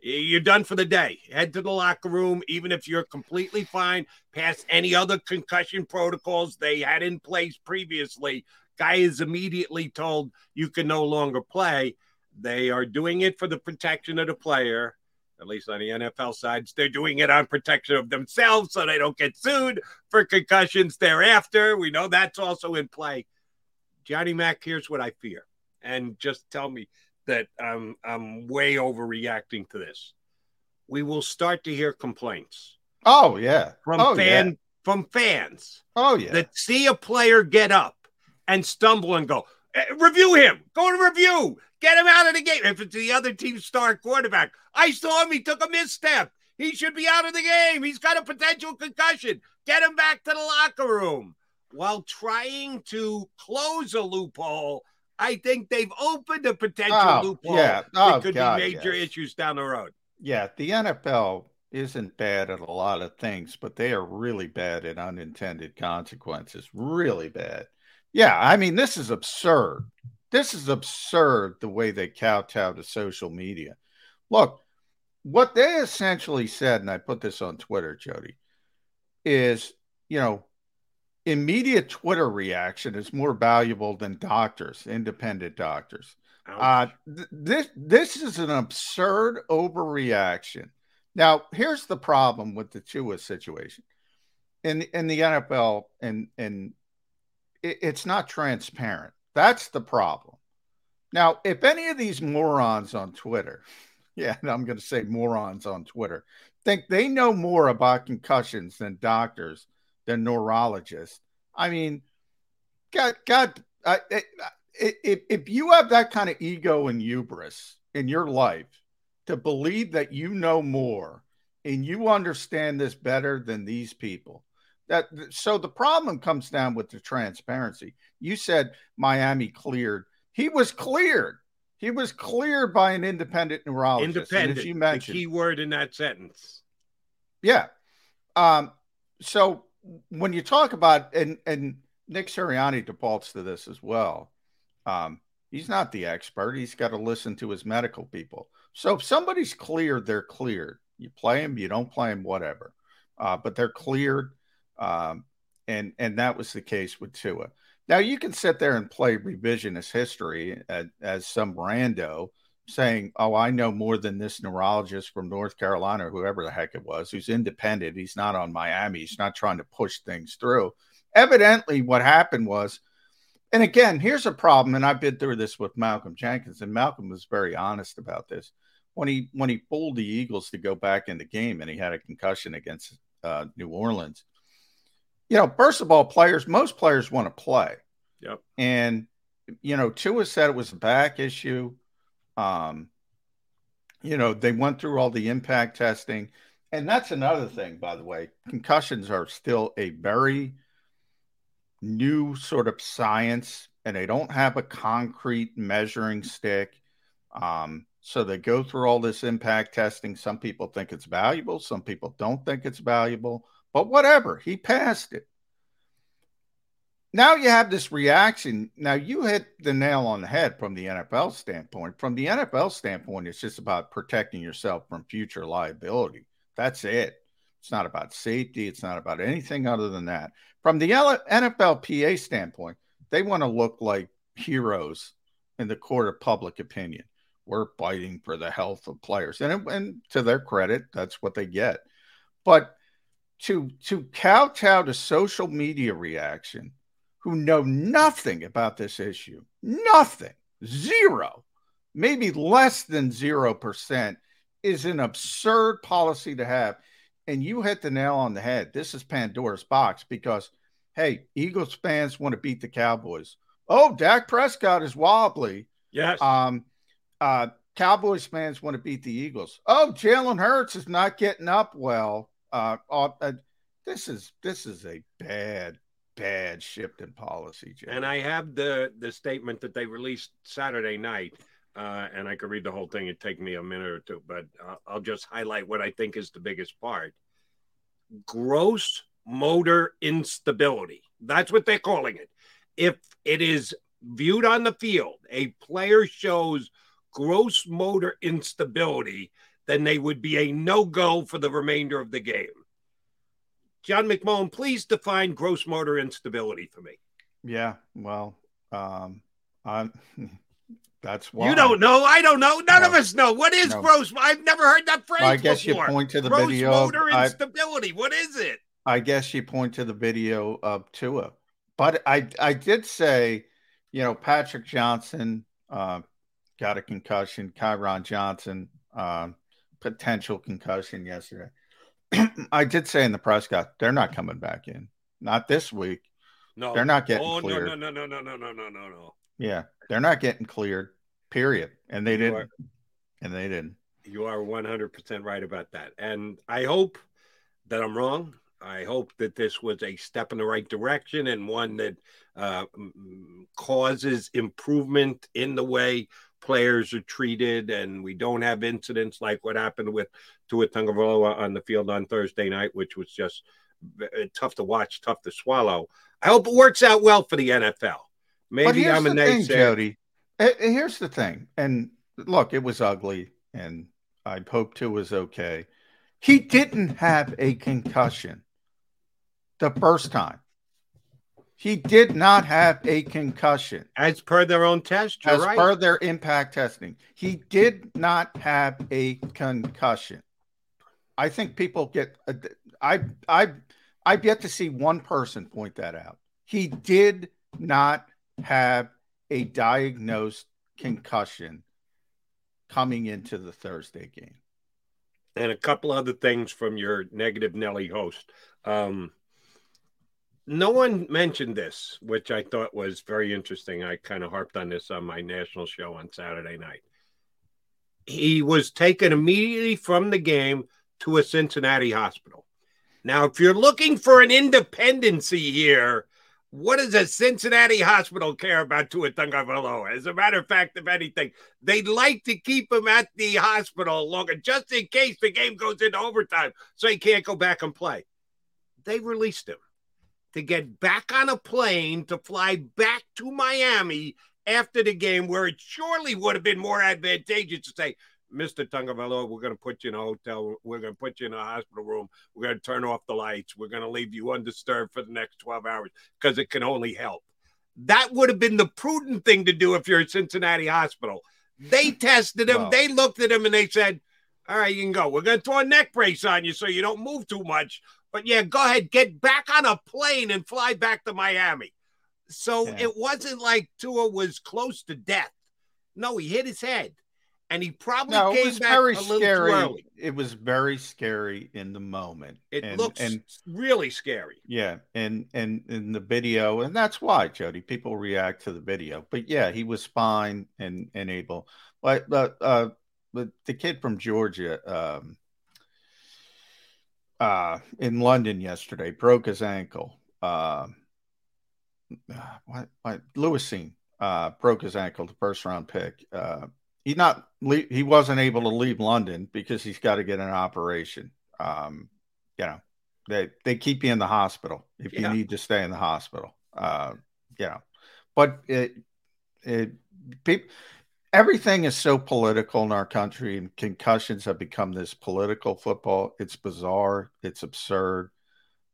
A: You're done for the day. Head to the locker room, even if you're completely fine, past any other concussion protocols they had in place previously. Guy is immediately told you can no longer play. They are doing it for the protection of the player, at least on the NFL sides. They're doing it on protection of themselves so they don't get sued for concussions thereafter. We know that's also in play. Johnny Mack, here's what I fear. And just tell me that I'm, I'm way overreacting to this. We will start to hear complaints
B: Oh yeah.
A: from
B: oh,
A: fan
B: yeah.
A: from fans
B: Oh yeah.
A: that see a player get up and stumble and go, "Eh, review him, go to review, get him out of the game. If it's the other team's star quarterback, I saw him, he took a misstep. He should be out of the game. He's got a potential concussion. Get him back to the locker room. While trying to close a loophole, I think they've opened a potential
B: Oh,
A: loophole
B: yeah. Oh, that
A: could
B: God,
A: be major
B: yes.
A: issues down the road.
B: Yeah, the NFL isn't bad at a lot of things, but they are really bad at unintended consequences. Really bad. Yeah, I mean, this is absurd. This is absurd the way they kowtow to social media. Look, what they essentially said, and I put this on Twitter, Jody, is you know, immediate Twitter reaction is more valuable than doctors, independent doctors. Uh, th- this this is an absurd overreaction. Now, here's the problem with the Tua situation in in the NFL, and and it, it's not transparent. That's the problem. Now, if any of these morons on Twitter, yeah, I'm going to say morons on Twitter, think they know more about concussions than doctors, than neurologist. I mean, God, God, I, I, if, if you have that kind of ego and hubris in your life to believe that you know more and you understand this better than these people, that so the problem comes down with the transparency. You said Miami cleared. He was cleared. He was cleared by an independent neurologist.
A: Independent,
B: you
A: the
B: mentioned,
A: key word in that sentence.
B: yeah. Um, so when you talk about and and Nick Sirianni defaults to this as well. Um, he's not the expert. He's got to listen to his medical people. So if somebody's cleared, they're cleared. You play them, you don't play them, whatever. Uh, but they're cleared, um, and and that was the case with Tua. Now you can sit there and play revisionist history as, as some rando saying, "Oh, I know more than this neurologist from North Carolina, or whoever the heck it was, who's independent. He's not on Miami. He's not trying to push things through." Evidently, what happened was, and again, here's a problem, and I've been through this with Malcolm Jenkins, and Malcolm was very honest about this when he when he pulled the Eagles to go back in the game, and he had a concussion against uh, New Orleans. You know, first of all, players, most players want to play.
A: Yep.
B: And you know, Tua said it was a back issue. Um, you know, they went through all the impact testing, and that's another thing, by the way. Concussions are still a very new sort of science, and they don't have a concrete measuring stick. Um, so they go through all this impact testing. Some people think it's valuable, some people don't think it's valuable, but whatever. He passed it now you have this reaction. Now you hit the nail on the head from the NFL standpoint. From the NFL standpoint, it's just about protecting yourself from future liability. That's it. It's not about safety. It's not about anything other than that. From the NFLPA standpoint, they want to look like heroes in the court of public opinion. We're fighting for the health of players, and and to their credit, that's what they get. But to to kowtow to social media reaction who know nothing about this issue, nothing, zero, maybe less than 0%, is an absurd policy to have. And you hit the nail on the head. This is Pandora's box because, hey, Eagles fans want to beat the Cowboys. Oh, Dak Prescott is wobbly.
A: Yes.
B: Um, uh, Cowboys fans want to beat the Eagles. Oh, Jalen Hurts is not getting up well. Uh, uh, uh, this is this is a bad bad shift in policy.
A: And I have the the statement that they released Saturday night, uh, and I could read the whole thing. It'd take me a minute or two, but uh, I'll just highlight what I think is the biggest part: gross motor instability. That's what they're calling it. If it is viewed on the field, a player shows gross motor instability, then they would be a no go for the remainder of the game. John McMullen, please define gross motor instability for me.
B: Yeah, well, um, I'm. That's why
A: You don't know. I don't know. None of us know. What is
B: No.
A: gross? I've never heard that phrase
B: I guess you point to the
A: gross
B: video of-
A: motor
B: I-
A: instability. What is it?
B: I guess you point to the video of Tua, but I I did say, you know, Patrick Johnson uh, got a concussion. Kyron Johnson um, potential concussion yesterday. I did say in the press got they're not coming back in, not this week.
A: No,
B: they're not getting
A: oh,
B: cleared.
A: No, no, no, no, no, no, no, no, no.
B: Yeah, they're not getting cleared. Period. And they
A: You
B: didn't.
A: are-
B: And they didn't.
A: You are 100% right about that. And I hope that I'm wrong. I hope that this was a step in the right direction and one that uh, causes improvement in the way players are treated and we don't have incidents like what happened with Tua Tagovailoa on the field on Thursday night, which was just uh, tough to watch, tough to swallow. I hope it works out well for the NFL. Maybe I'm a
B: thing,
A: naysayer.
B: Jody. Here's the thing, and look, it was ugly, and I hope Tua was okay. He didn't have a concussion the first time. He did not have a concussion.
A: As per their own test,
B: As
A: right.
B: per their impact testing, he did not have a concussion. I think people get. uh, I I I've yet to see one person point that out. He did not have a diagnosed concussion coming into the Thursday game.
A: and a couple other things from your negative Nelly host. Um, no one mentioned this, which I thought was very interesting. I kind of harped on this on my national show on Saturday night. He was taken immediately from the game to a Cincinnati hospital. Now, if you're looking for an independency here, what does a Cincinnati hospital care about Tua Tagovailoa? As a matter of fact, if anything, they'd like to keep him at the hospital longer, just in case the game goes into overtime, so he can't go back and play. They released him to get back on a plane to fly back to Miami after the game, where it surely would have been more advantageous to say, Mr. Tagovailoa, we're going to put you in a hotel. We're going to put you in a hospital room. We're going to turn off the lights. We're going to leave you undisturbed for the next 12 hours because it can only help. That would have been the prudent thing to do if you're at Cincinnati Hospital. They tested him.
B: Wow.
A: They looked at him and they said, All right, you can go. We're going to throw a neck brace on you so you don't move too much. But yeah, go ahead, get back on a plane and fly back to Miami. So
B: Yeah.
A: it wasn't like Tua was close to death. No, he hit his head. And he probably
B: No, it
A: came
B: was
A: back
B: very
A: a little
B: scary.
A: early.
B: It was very scary in the moment.
A: It
B: and,
A: looks
B: and
A: really scary.
B: Yeah, and and in the video, and that's why Jody people react to the video. But yeah, he was fine and and able. But the uh, the the kid from Georgia, um, uh, in London yesterday broke his ankle. Um, what what Lewis Cine uh broke his ankle, the first round pick. Uh, he's not he wasn't able to leave London because he's got to get an operation. Um, you know, they they keep you in the hospital if
A: Yeah.
B: you need to stay in the hospital. Uh, you know, but it it people everything is so political in our country, and concussions have become this political football. It's bizarre. It's absurd.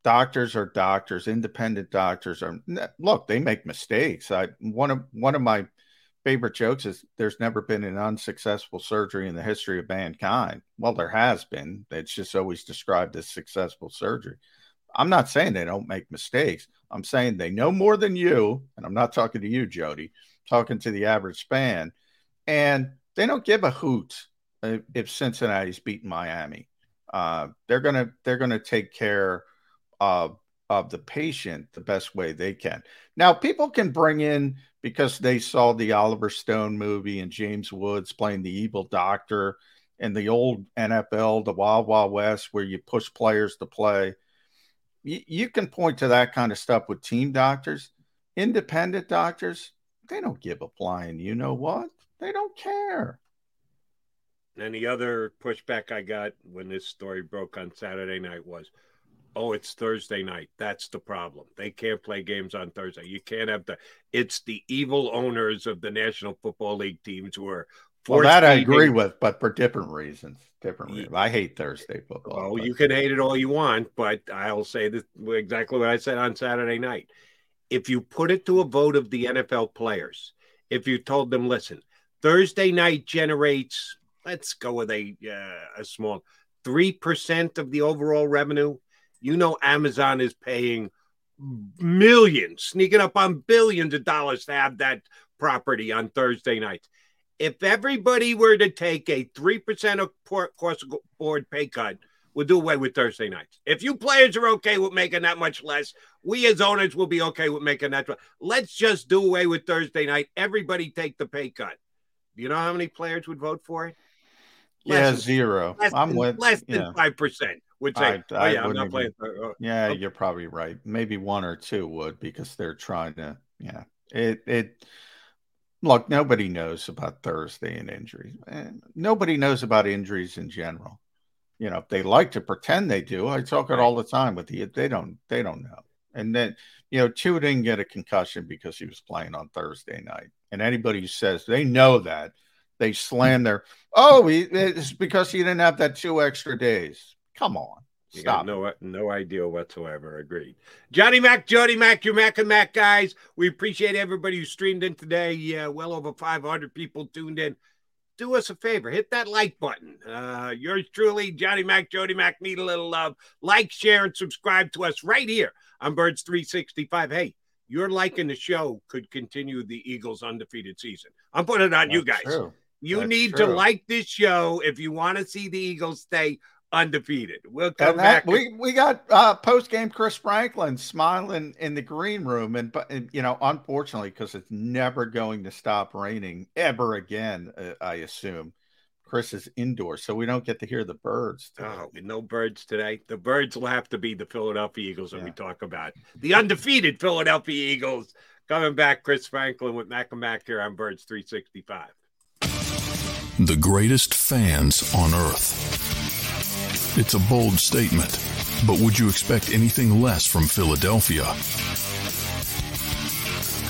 B: Doctors are doctors. Independent doctors are look. They make mistakes. I one of one of my favorite jokes is there's never been an unsuccessful surgery in the history of mankind. Well, there has been. It's just always described as successful surgery. I'm not saying they don't make mistakes. I'm saying they know more than you. And I'm not talking to you, Jody, I'm talking to the average fan. And they don't give a hoot if, Cincinnati's beating Miami. Uh, they're gonna they're gonna take care of of the patient the best way they can. Now, people can bring in because they saw the Oliver Stone movie and James Woods playing the evil doctor and the old NFL, the Wild Wild West, where you push players to play. You, you can point to that kind of stuff with team doctors. Independent doctors, they don't give a flying. You know what? They don't care.
A: And the other pushback I got when this story broke on Saturday night was Oh, it's Thursday night. That's the problem. They can't play games on Thursday. You can't have the. It's the evil owners of the National Football League teams who are.
B: Well, that I agree with, but for different reasons. Different reasons. I hate Thursday football.
A: Well, you can hate it all you want, but I'll say this exactly what I said on Saturday night. If you put it to a vote of the NFL players, if you told them, listen, Thursday night generates, let's go with a uh, a small three percent of the overall revenue. You know, Amazon is paying millions, sneaking up on billions of dollars to have that property on Thursday nights. If everybody were to take a 3% of course board pay cut, we'll do away with Thursday nights. If you players are okay with making that much less, we as owners will be okay with making that. Let's just do away with Thursday night. Everybody take the pay cut. Do you know how many players would vote for it?
B: yeah,
A: than-
B: zero.
A: Less
B: I'm
A: than,
B: with
A: less than
B: yeah.
A: five percent would say,
B: I-
A: "Oh
B: I
A: yeah, I'm
B: wouldn't
A: playing."
B: even-
A: uh,
B: Yeah, you're probably right. Maybe one or two would because they're trying to. Yeah, it it. Look, nobody knows about Thursday and injuries. And nobody knows about injuries in general. You know, they like to pretend they do. I talk it all the time with you. They don't. They don't know. And then you know, Tua didn't get a concussion because he was playing on Thursday night. And anybody who says they know that, they slam their. Oh, it's because he didn't have that two extra days. Come on, stop.
A: no no idea whatsoever. Agreed. Johnny Mac, Jody Mac, your Mac and Mac guys. We appreciate everybody who streamed in today. Yeah, well over 500 people tuned in. Do us a favor, hit that like button. Uh, yours truly, Johnny Mac, Jody Mac, need a little love. Like, share, and subscribe to us right here on Birds 365. Hey, your liking the show could continue the Eagles' undefeated season. I'm putting it on you guys.
B: true.
A: You
B: That's
A: need to like this show if you want to see the Eagles stay undefeated. We'll come
B: that,
A: back.
B: we we got uh, post game Chris Franklin smiling in the green room, and but you know, unfortunately, because it's never going to stop raining ever again. Uh, I assume Chris is indoors, so we don't get to hear the birds.
A: Oh, no birds today. The birds will have to be the Philadelphia Eagles that we talk about. The undefeated Philadelphia Eagles coming back. Chris Franklin with Mac and Mac here on Birds 365.
H: The greatest fans on earth. It's a bold statement, but would you expect anything less from Philadelphia?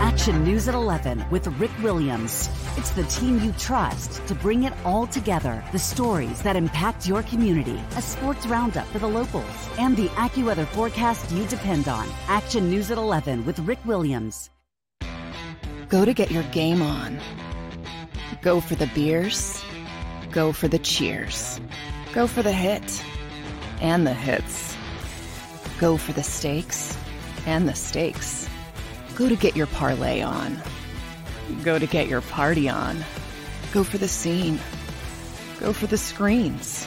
I: Action News at 11 with Rick Williams. It's the team you trust to bring it all together. The stories that impact your community, a sports roundup for the locals, and the AccuWeather forecast you depend on. Action News at 11 with Rick Williams.
C: Go to get your game on. Go for the beers. Go for the cheers. Go for the hit and the hits. Go for the stakes and the stakes. Go to get your parlay on. Go to get your party on. Go for the scene. Go for the screens.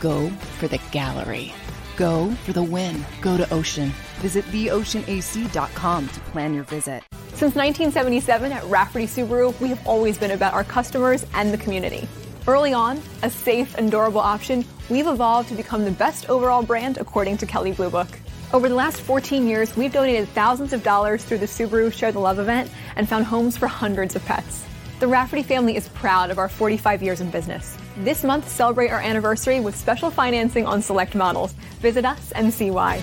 C: Go for the gallery. Go for the win. Go to Ocean. Visit theoceanac.com to plan your visit.
J: Since 1977 at Rafferty Subaru, we have always been about our customers and the community. Early on, a safe and durable option, we've evolved to become the best overall brand according to Kelley Blue Book. Over the last 14 years, we've donated thousands of dollars through the Subaru Share the Love event and found homes for hundreds of pets. The Rafferty family is proud of our 45 years in business. This month, celebrate our anniversary with special financing on select models. Visit us and see why.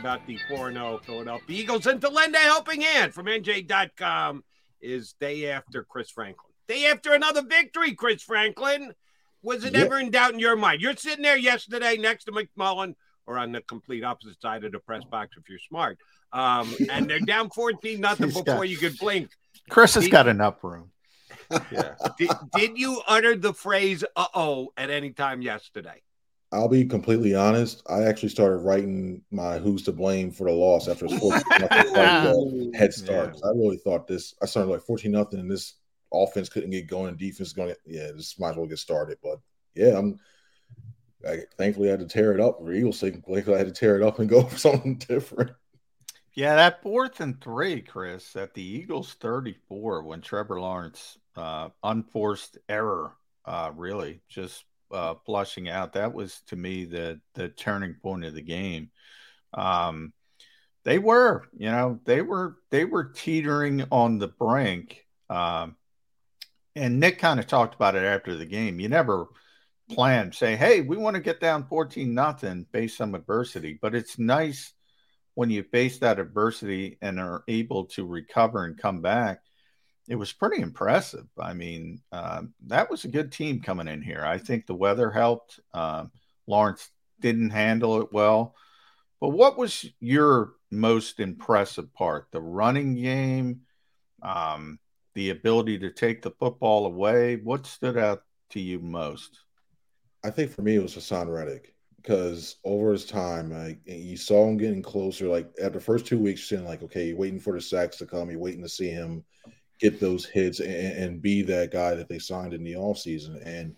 A: About the 4-0 Philadelphia Eagles and to lend a helping hand from NJ.com is day after Chris Franklin. Day after another victory, Chris Franklin. Was it
M: Yeah.
A: ever in doubt in your mind? You're sitting there yesterday next to McMullen or on the complete opposite side of the press box if you're smart. Um, and they're down 14 nothing before
B: got-
A: you could blink.
B: Chris has
A: Did-
B: got enough room. Yeah.
A: did, did you utter the phrase "uh oh" at any time yesterday?
M: I'll be completely honest. I actually started writing my "Who's to blame" for the loss after it was fourteen nothing uh, head start. I really thought this. I started like fourteen nothing, and this offense couldn't get going. Defense going. Yeah, this might as well get started. But yeah, I'm. I thankfully I had to tear it up for Eagles' sake. Thankfully I had to tear it up and go for something different.
B: Yeah, that fourth and three, Chris, at the Eagles 34 when Trevor Lawrence uh unforced error, uh really just uh flushing out. That was to me the the turning point of the game. Um they were, you know, they were they were teetering on the brink. Um and Nick kind of talked about it after the game. You never plan say, hey, we want to get down 14 nothing based on adversity, but it's nice when you face that adversity and are able to recover and come back, it was pretty impressive. I mean, um, that was a good team coming in here. I think the weather helped. Um, Lawrence didn't handle it well. But what was your most impressive part? The running game, um, the ability to take the football away. What stood out to you most?
M: I think for me it was Haason Reddick because over his time, like you saw him getting closer. Like after the first two weeks, you're saying like, okay, you're waiting for the sacks to come, you're waiting to see him get those hits and, and be that guy that they signed in the offseason. And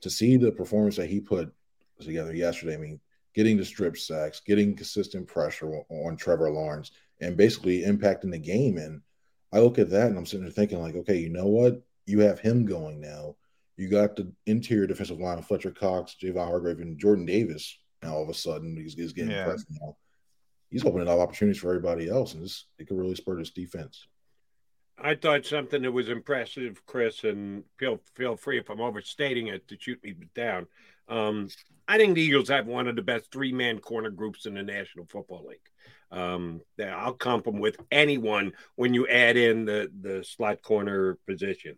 M: to see the performance that he put together yesterday, I mean, getting the strip sacks, getting consistent pressure on, on Trevor Lawrence, and basically impacting the game. And I look at that and I'm sitting there thinking, like, okay, you know what? You have him going now. You got the interior defensive line of Fletcher Cox, Javon Hargrave, and Jordan Davis. Now all of a sudden he's, he's getting
B: Yeah.
M: pressed now. He's opening up opportunities for everybody else, and this it could really spur this defense.
A: I thought something that was impressive, Chris, and feel feel free if I'm overstating it to shoot me down. Um, I think the Eagles have one of the best three man corner groups in the National Football League. Um, I'll comp them with anyone when you add in the the slot corner position.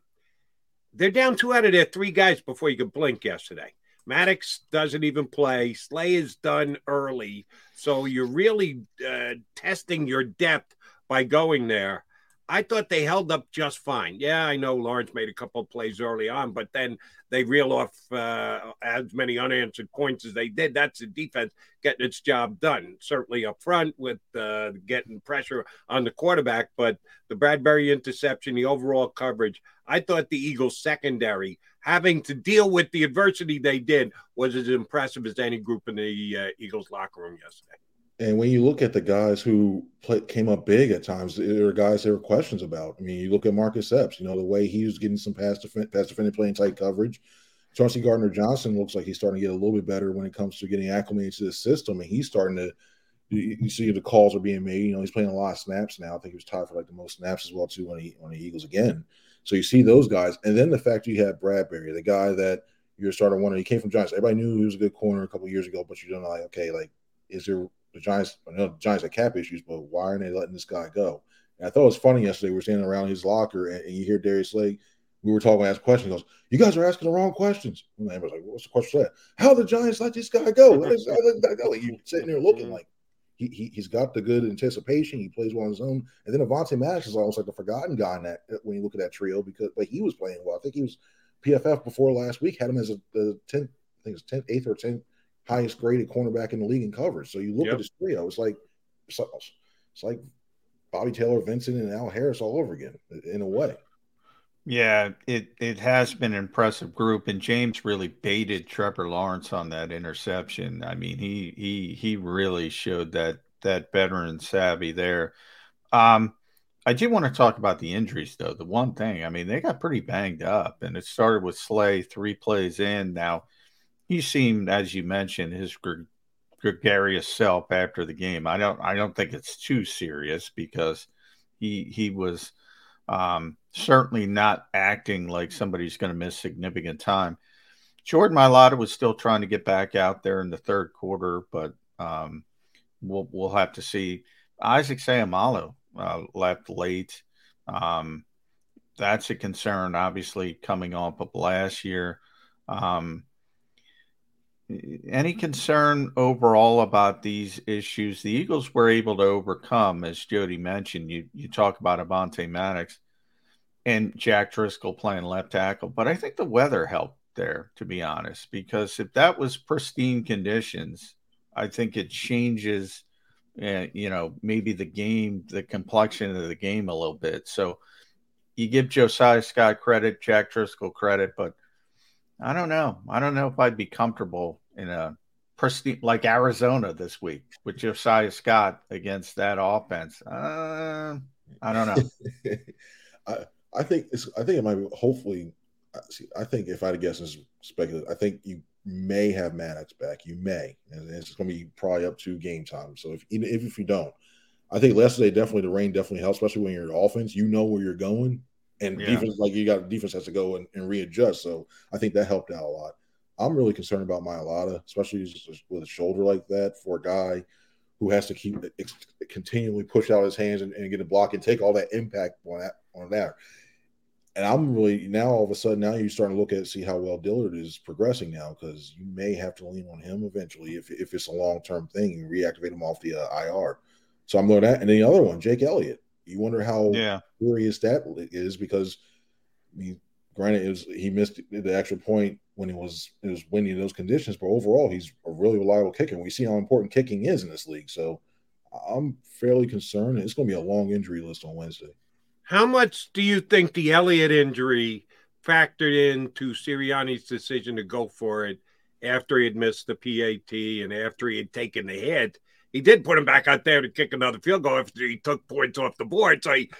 A: They're down two out of their three guys before you could blink yesterday. Maddox doesn't even play. Slay is done early. So you're really uh, testing your depth by going there. I thought they held up just fine. Yeah, I know Lawrence made a couple of plays early on, but then they reel off uh, as many unanswered points as they did. That's the defense getting its job done. Certainly up front with uh, getting pressure on the quarterback, but the Bradberry interception, the overall coverage, I thought the Eagles secondary having to deal with the adversity they did was as impressive as any group in the uh, Eagles locker room yesterday.
M: And when you look at the guys who play, came up big at times, there are guys there were questions about. I mean, you look at Marcus Epps, you know, the way he was getting some pass defense, pass defending playing tight coverage. Chauncey Gardner Johnson looks like he's starting to get a little bit better when it comes to getting acclimated to the system, and he's starting to. You, you see the calls are being made. You know, he's playing a lot of snaps now. I think he was tied for like the most snaps as well too on the on the Eagles again. So you see those guys, and then the fact you have Bradberry, the guy that you're starting to wonder. He came from Giants. Everybody knew he was a good corner a couple years ago, but you don't know, like, okay, like, is there the Giants? I know the Giants have cap issues, but why aren't they letting this guy go? And I thought it was funny yesterday. We were standing around his locker, and, and you hear Darius Slay. We were talking, ask questions. He goes, "You guys are asking the wrong questions." And I was like, "What's the question?" that? How the Giants let this guy go? How does- how does that go? Like, you sitting there looking mm-hmm. like he, he he's got the good anticipation. He plays well on his own. And then Avonte Maddox is almost like the forgotten guy in that when you look at that trio because like he was playing well. I think he was PFF before last week had him as a the tenth, I think it's tenth, eighth or tenth highest graded cornerback in the league in coverage. So you look
A: Yep.
M: at this trio, it's like it's like, it's like Bobby Taylor, Vincent, and Al Harris all over again in a way.
B: Yeah, it it has been an impressive group, and James really baited Trevor Lawrence on that interception. I mean, he he he really showed that that veteran savvy there. Um, I do want to talk about the injuries, though. The one thing, I mean, they got pretty banged up, and it started with Slay three plays in. Now, he seemed, as you mentioned, his gre- gregarious self after the game. I don't I don't think it's too serious because he he was um, certainly not acting like somebody's going to miss significant time. Jordan Mailata was still trying to get back out there in the third quarter, but um, we'll we'll have to see. Isaac Seumalo uh, left late. Um, that's a concern, obviously, coming off of last year. Um, any concern overall about these issues? The Eagles were able to overcome, as Jody mentioned. You you talk about Avonte Maddox and Jack Driscoll playing left tackle, but I think the weather helped there, to be honest, because if that was pristine conditions, I think it changes, uh, you know, maybe the game, the complexion of the game a little bit. So you give Josiah Scott credit, Jack Driscoll credit, but I don't know. I don't know if I'd be comfortable in a pristine like Arizona this week with Josiah Scott against that offense. Uh, I don't know.
M: I, I think it's. I think it might be. Hopefully, see, I think if I had guess, is speculative. I think you may have Maddox back. You may, and it's going to be probably up to game time. So if even if, if you don't, I think yesterday definitely the rain definitely helps, especially when you're in offense. You know where you're going, and
B: Yeah.
M: defense like you got defense has to go and, and readjust. So I think that helped out a lot. I'm really concerned about Mailata, especially with a shoulder like that for a guy who has to keep continually push out his hands and, and get a block and take all that impact on that on that. And I'm really now all of a sudden now you're starting to look at see how well Dillard is progressing now because you may have to lean on him eventually if, if it's a long term thing and reactivate him off the uh, IR. So I'm looking at and then the other one, Jake Elliott. You wonder how
B: Yeah.
M: curious that is because I mean, granted, it was he missed the extra point when he was it was winning in those conditions, but overall he's a really reliable kicker. And we see how important kicking is in this league. So I'm fairly concerned. It's going to be a long injury list on Wednesday.
A: How much do you think the Elliott injury factored into Sirianni's decision to go for it after he had missed the PAT and after he had taken the hit? He did put him back out there to kick another field goal after he took points off the board. So he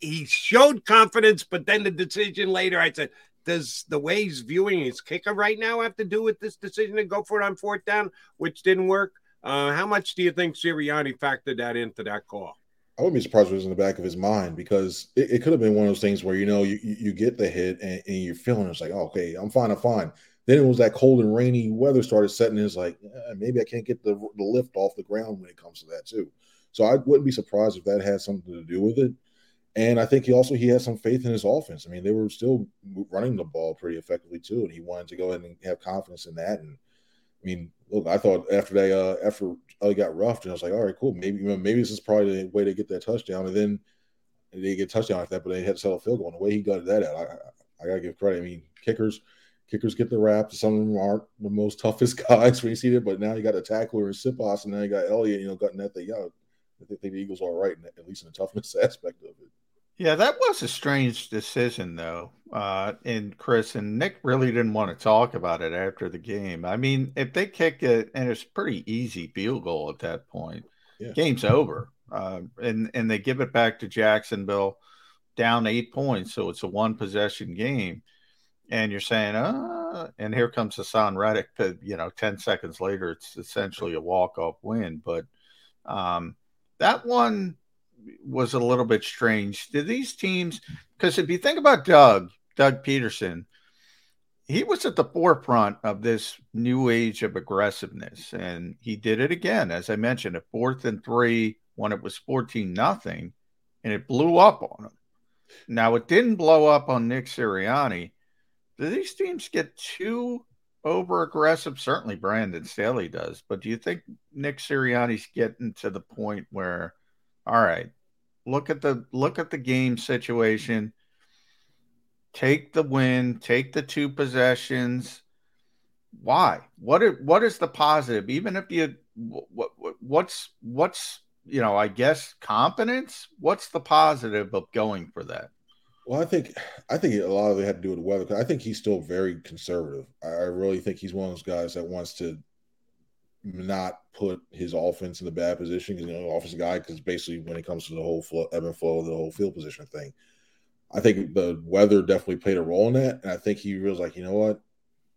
A: he- showed confidence, but then the decision later, I said, does the way he's viewing his kicker right now have to do with this decision to go for it on fourth down, which didn't work? Uh, how much do you think Sirianni factored that into that call?
M: I wouldn't be surprised if it was in the back of his mind because it, it could have been one of those things where you know you, you you get the hit and, and you're feeling it's like oh, okay I'm fine I'm fine. Then it was that cold and rainy weather started setting. in. It's like maybe I can't get the the lift off the ground when it comes to that too. So I wouldn't be surprised if that had something to do with it. And I think he also he had some faith in his offense. I mean they were still running the ball pretty effectively too, and he wanted to go ahead and have confidence in that. And I mean, look, I thought after they uh after Ellie got roughed, and I was like, all right, cool. Maybe maybe this is probably the way to get that touchdown. And then they get touchdown like that, but they had to settle field goal. And the way he got that out, I, I, I gotta give credit. I mean, kickers kickers get the rap. Some of them aren't the most toughest guys when you see it, but now you got a tackler and Siposs, and now you got Elliott, you know, gutting that thing out. I think the Eagles are right, at least in the toughness aspect of it.
B: Yeah, that was a strange decision, though. Uh, and Chris and Nick really didn't want to talk about it after the game. I mean, if they kick it, and it's pretty easy field goal at that point,
M: Yeah.
B: game's over. Uh, and and they give it back to Jacksonville, down eight points, so it's a one possession game. And you're saying, uh, and here comes Haason Reddick. You know, ten seconds later, it's essentially a walk off win. But um, that one was a little bit strange. Did these teams? Because if you think about Doug, Doug Pederson, he was at the forefront of this new age of aggressiveness, and he did it again, as I mentioned, at fourth and three when it was fourteen nothing, and it blew up on him. Now it didn't blow up on Nick Sirianni. Do these teams get too over aggressive? Certainly Brandon Staley does, but do you think Nick Sirianni's getting to the point where, all right, look at the look at the game situation, take the win, take the two possessions. Why? What are, what is the positive? Even if you what, what what's what's you know, I guess competence. What's the positive of going for that?
M: Well, I think I think a lot of it had to do with the weather. 'cause I think he's still very conservative. I, really think he's one of those guys that wants to not put his offense in a bad position because you know, offensive guy. Because basically, when it comes to the whole flow, ebb and flow the whole field position thing, I think the weather definitely played a role in that. And I think he was like, you know what,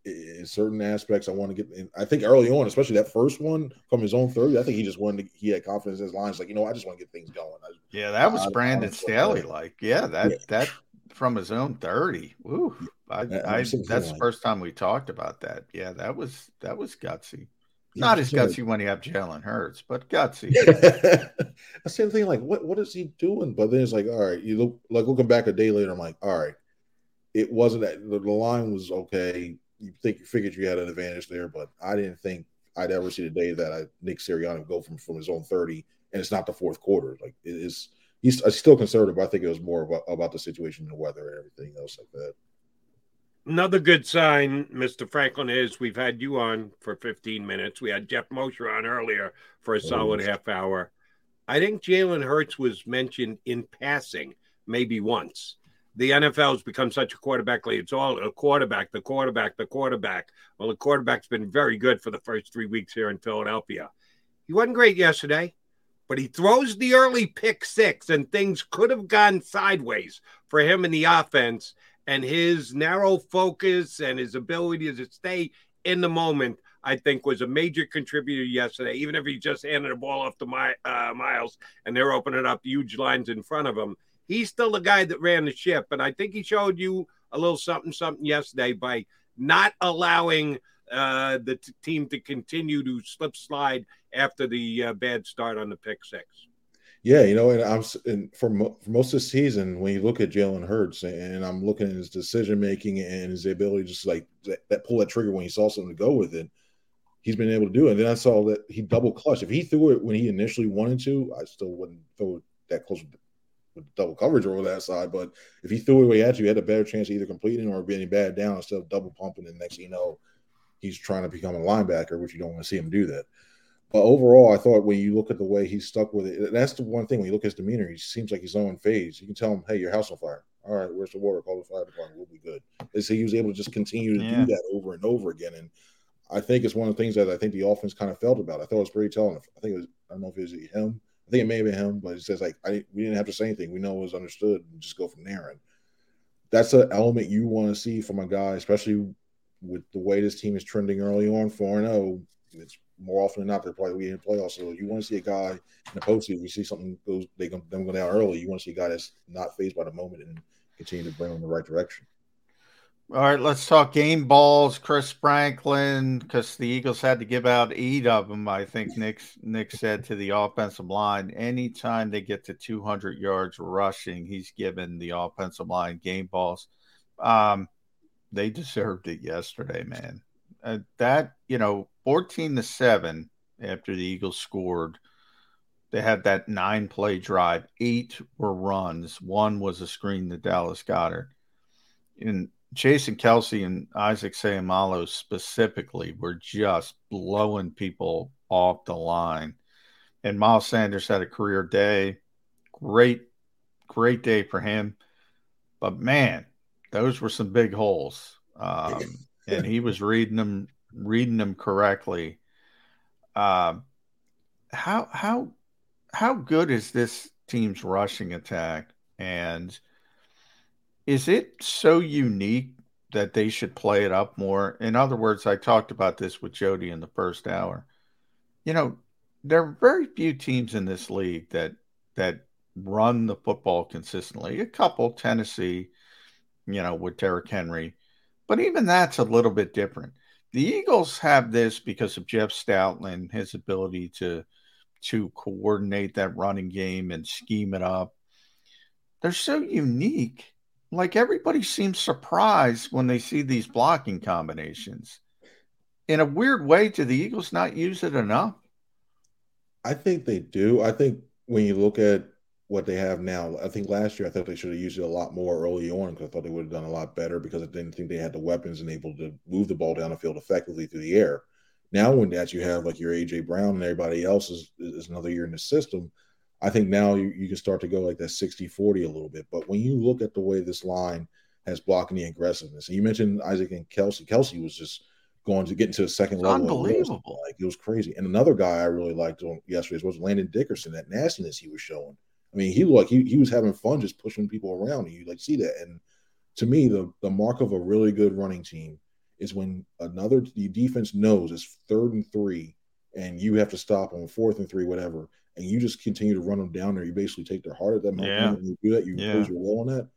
M: in certain aspects, I want to get. In. I think early on, especially that first one from his own thirty, I think he just wanted. To, he had confidence in his lines, like you know, I just want to get things going. I,
B: Yeah, that was
M: I- I
B: Brandon
M: was-
B: Staley like. Yeah, that
M: Yeah.
B: that from his own 30. Woo. I, I that's the first time we talked about that. Yeah, that was that was gutsy.
M: Yeah,
B: Not as gutsy when you have Jalen Hurts, but gutsy.
M: I same thing. Like, what what is he doing? But then it's like, all right, you look like looking back a day later. I'm like, all right, it wasn't that the, the line was okay. You think you figured you had an advantage there, but I didn't think I'd ever see the day that I Nick Sirianni would go from from his own 30, and it's not the fourth quarter. Like it is, he's uh, still conservative. But I think it was more about, about the situation, and the weather, and everything else like that.
A: Another good sign, Mr. Franklin, is we've had you on for 15 minutes. We had Geoff Mosher on earlier for a solid half hour. I think Jalen Hurts was mentioned in passing maybe once. The NFL has become such a quarterback league. It's all a quarterback, the quarterback, the quarterback. Well, the quarterback's been very good for the first three weeks here in Philadelphia. He wasn't great yesterday, but he throws the early pick six, and things could have gone sideways for him in the offense. And his narrow focus and his ability to stay in the moment, I think, was a major contributor yesterday. Even if he just handed the ball off to my, uh, Miles and they're opening up huge lines in front of him, he's still the guy that ran the ship. And I think he showed you a little something, something yesterday by not allowing uh, the t- team to continue to slip slide after the uh, bad start on the pick six.
M: Yeah, you know, and I'm and for, mo- for most of the season, when you look at Jalen Hurts, and I'm looking at his decision making and his ability, just like that, that pull that trigger when he saw something to go with it, he's been able to do it. And then I saw that he double clutched. If he threw it when he initially wanted to, I still wouldn't throw it that close with, double coverage over that side. But if he threw it where he had he had a better chance of either completing or being bad down instead of double pumping. And next thing you know, he's trying to become a linebacker, which you don't want to see him do that. But overall, I thought when you look at the way he's stuck with it, that's the one thing when you look at his demeanor, he seems like he's on phase. You can tell him, hey, your house on fire. All right, where's the water? Call the fire department. We'll be good. Is he was able to just continue to
B: Yeah.
M: do that over and over again. And I think it's one of the things that I think the offense kind of felt about. I thought it was pretty telling. I think it was, I don't know if it was him. I think it may have been him, but he says like I we didn't have to say anything. We know it was understood and just go from there. And that's an element you want to see from a guy, especially with the way this team is trending early on, 4 0. It's more often than not they're probably in the playoffs. So you want to see a guy in the postseason, you see something goes they them go down early. You want to see a guy that's not phased by the moment and continue to bring them in the right direction.
B: All right, let's talk game balls. Chris Franklin, because the Eagles had to give out eight of them. I think Nick Nick said to the offensive line, anytime they get to 200 yards rushing, he's given the offensive line game balls. Um, they deserved it yesterday, man. Uh, that you know, 14 to seven after the Eagles scored. They had that nine play drive. Eight were runs. One was a screen to Dallas Goedert. And Jason Kelce and Isaac Seumalo specifically were just blowing people off the line. And Miles Sanders had a career day. Great, great day for him. But man, those were some big holes. Um, and he was reading them, reading them correctly. Um, how how how good is this team's rushing attack? And is it so unique that they should play it up more? In other words, I talked about this with Jody in the first hour. You know, there are very few teams in this league that that run the football consistently. A couple, Tennessee, you know, with Derrick Henry, but even that's a little bit different. The Eagles have this because of Jeff Stoutland, his ability to to coordinate that running game and scheme it up. They're so unique. Like everybody seems surprised when they see these blocking combinations. In a weird way, do the Eagles not use it enough?
M: I think they do. I think when you look at what they have now, I think last year I thought they should have used it a lot more early on because I thought they would have done a lot better because I didn't think they had the weapons and able to move the ball down the field effectively through the air. Now, when that you have like your AJ Brown and everybody else is, is another year in the system, I think now you, you can start to go like that 60 40 a little bit. But when you look at the way this line has blocking the aggressiveness, and you mentioned Isaac and Kelce, Kelce was just going to get into the second level.
B: Unbelievable.
M: Like it was crazy. And another guy I really liked on yesterday was Landon Dickerson, that nastiness he was showing. I mean, he looked he, he was having fun just pushing people around, and you like see that. And to me, the the mark of a really good running team is when another the defense knows it's third and three, and you have to stop on fourth and three, whatever, and you just continue to run them down there. You basically take their heart at that moment.
B: Yeah.
M: You do that, you
B: Yeah.
M: your will on that.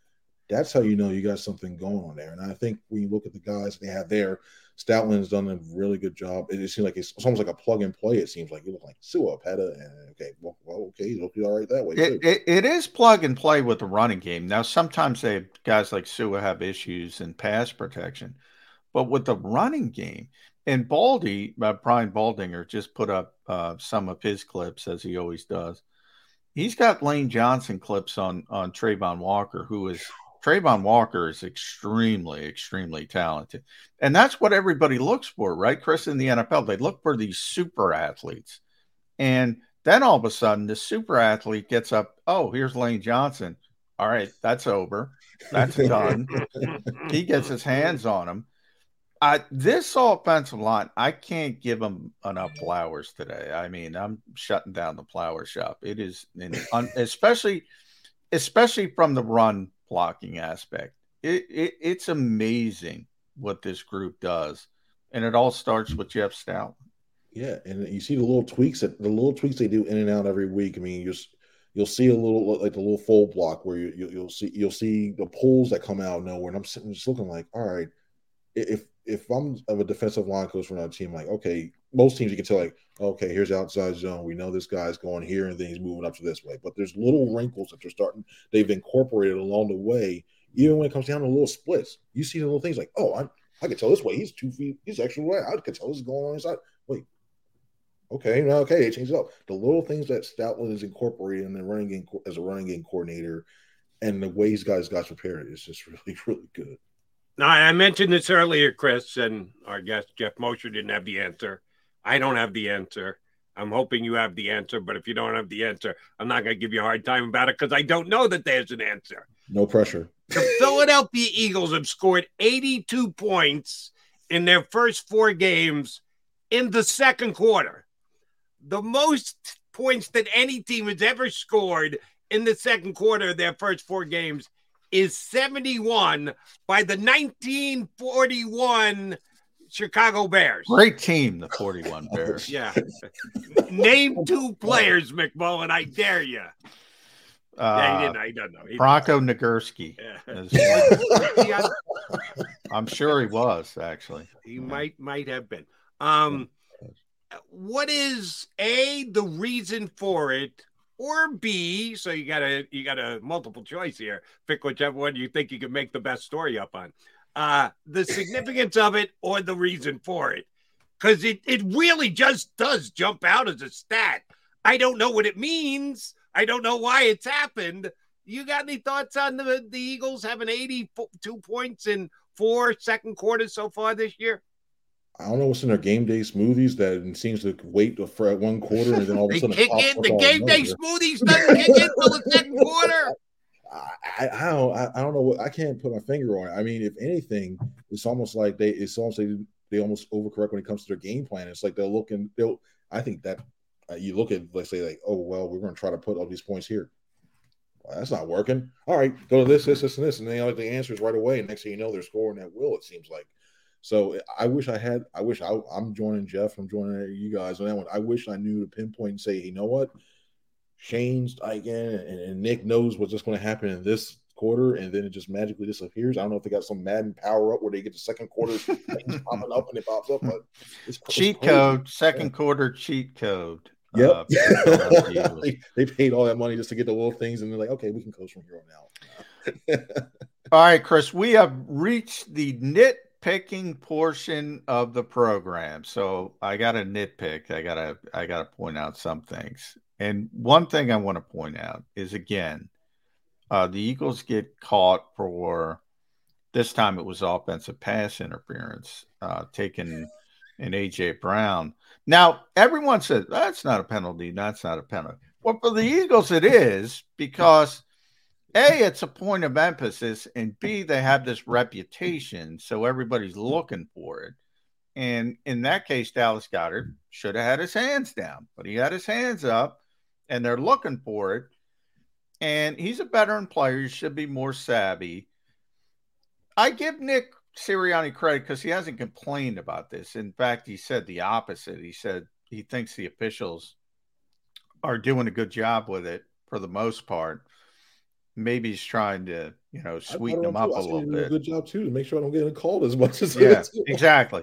M: that's how you know you got something going on there. And I think when you look at the guys they have there, Stoutland's done a really good job. It, it seems like it's, it's almost like a plug and play. It seems like you look like Sua Opeta, and okay, well, well okay, he'll be all right that way.
B: It, it, it is plug and play with the running game. Now, sometimes they guys like Sua have issues in pass protection, but with the running game, and Baldy, uh, Brian Baldinger just put up uh, some of his clips as he always does. He's got Lane Johnson clips on on Travon Walker, who is Travon Walker is extremely, extremely talented. And that's what everybody looks for, right, Chris, in the NFL? They look for these super athletes. And then all of a sudden, the super athlete gets up. Oh, here's Lane Johnson. All right, that's over. That's done. he gets his hands on him. I, this offensive line, I can't give them enough flowers today. I mean, I'm shutting down the flower shop. It is, un, especially, especially from the run blocking aspect. It, it, it's amazing what this group does, and it all starts with Jeff Stout.
M: Yeah, and you see the little tweaks that the little tweaks they do in and out every week. I mean, you just you'll see a little like the little fold block where you, you will see you'll see the pulls that come out of nowhere, and I'm sitting just looking like, all right, if if I'm of a defensive line coach for another team, like okay, most teams you can tell like, okay, here's outside zone. We know this guy's going here, and then he's moving up to this way. But there's little wrinkles that they're starting. They've incorporated along the way, even when it comes down to little splits. You see the little things like, oh, I I can tell this way. He's two feet. He's extra way. I can tell this is going on inside. Wait, okay, now okay, they change it up. The little things that Stoutland is incorporating in the running game as a running game coordinator, and the way guys got prepared is just really really good.
A: Now, I mentioned this earlier, Chris, and our guest Geoff Mosher didn't have the answer. I don't have the answer. I'm hoping you have the answer, but if you don't have the answer, I'm not going to give you a hard time about it because I don't know that there's an answer.
M: No pressure.
A: The Philadelphia Eagles have scored 82 points in their first four games in the second quarter. The most points that any team has ever scored in the second quarter of their first four games is 71 by the 1941 Chicago Bears.
B: Great team, the 41 Bears.
A: Yeah. Name two players, McMullen. I dare you.
B: Uh,
A: yeah, he didn't. I don't know. He
B: Bronco Nagurski.
A: Yeah.
B: I'm sure he was actually.
A: He might might have been. Um, what is a the reason for it, or B? So you got a you got a multiple choice here. Pick whichever one you think you can make the best story up on. Uh, the significance of it or the reason for it, because it it really just does jump out as a stat. I don't know what it means. I don't know why it's happened. You got any thoughts on the the Eagles having 82 points in four second quarters so far this year?
M: I don't know what's in their game day smoothies that seems to wait for at one quarter and then all of a sudden
A: kick in the game day smoothies doesn't kick in until the second quarter.
M: I, I don't I, don't know what I can't put my finger on it. I mean, if anything, it's almost like they it's almost like they almost overcorrect when it comes to their game plan. It's like they're looking they'll I think that uh, you look at let's say like, oh well, we're gonna try to put all these points here. Well, that's not working. All right, go to this, this, this, and this, and then like the answers right away. And next thing you know, they're scoring at will. It seems like. So I wish I had. I wish I, I'm joining Geoff. I'm joining you guys on that one. I wish I knew to pinpoint and say, you know what, Shane's again, and, and Nick knows what's just going to happen in this quarter, and then it just magically disappears. I don't know if they got some Madden power up where they get the second quarter things popping up and it pops up, but it's it's
B: Cheat
M: crazy.
B: code, second quarter cheat code.
M: Yep.
B: uh, Philadelphia Eagles.
M: they, they paid all that money just to get the little things, and they're like, okay, we can coach from here on out.
B: All right, Chris, we have reached the nitpicking portion of the program. So I got to nitpick. I got to I got to point out some things. And one thing I want to point out is again, uh, the Eagles get caught for this time it was offensive pass interference, uh, taken in AJ Brown. Now everyone says that's not a penalty. That's not a penalty. Well, for the Eagles, it is because a, it's a point of emphasis, and B, they have this reputation, so everybody's looking for it. And in that case, Dallas Goedert should have had his hands down, but he had his hands up, and they're looking for it. And he's a veteran player; he should be more savvy. I give Nick Sirianni credit because he hasn't complained about this. In fact, he said the opposite. He said he thinks the officials are doing a good job with it for the most part maybe he's trying to, you know, sweeten him up
M: too.
B: a little
M: did a
B: bit.
M: good job too to make sure I don't get in called as much as
B: Yeah, exactly.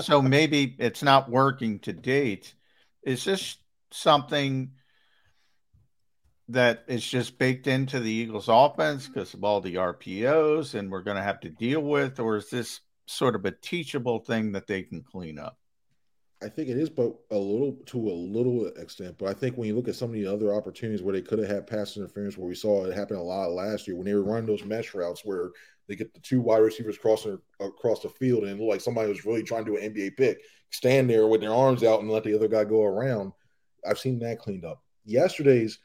B: So maybe it's not working to date. Is this something that is just baked into the Eagles offense because of all the RPOs and we're going to have to deal with, or is this sort of a teachable thing that they can clean up?
M: I think it is, but a little to a little extent. But I think when you look at some of the other opportunities where they could have had pass interference, where we saw it happen a lot last year when they were running those mesh routes where they get the two wide receivers crossing across the field and it looked like somebody was really trying to do an NBA pick, stand there with their arms out and let the other guy go around. I've seen that cleaned up. Yesterday's,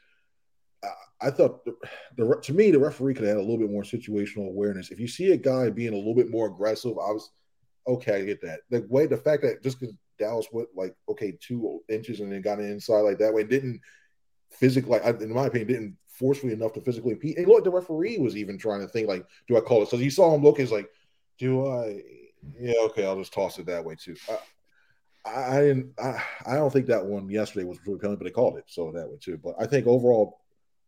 M: I- I thought the, the to me the referee could have had a little bit more situational awareness. If you see a guy being a little bit more aggressive, I was okay. I get that. The way the fact that just because Dallas went like okay two inches and then got it inside like that way didn't physically, in my opinion, didn't forcefully enough to physically impede. And look, the referee was even trying to think like, do I call it? So you saw him look, he's like, do I? Yeah, okay, I'll just toss it that way too. I, I, I didn't. I, I don't think that one yesterday was really penalty, but they called it so that way too. But I think overall,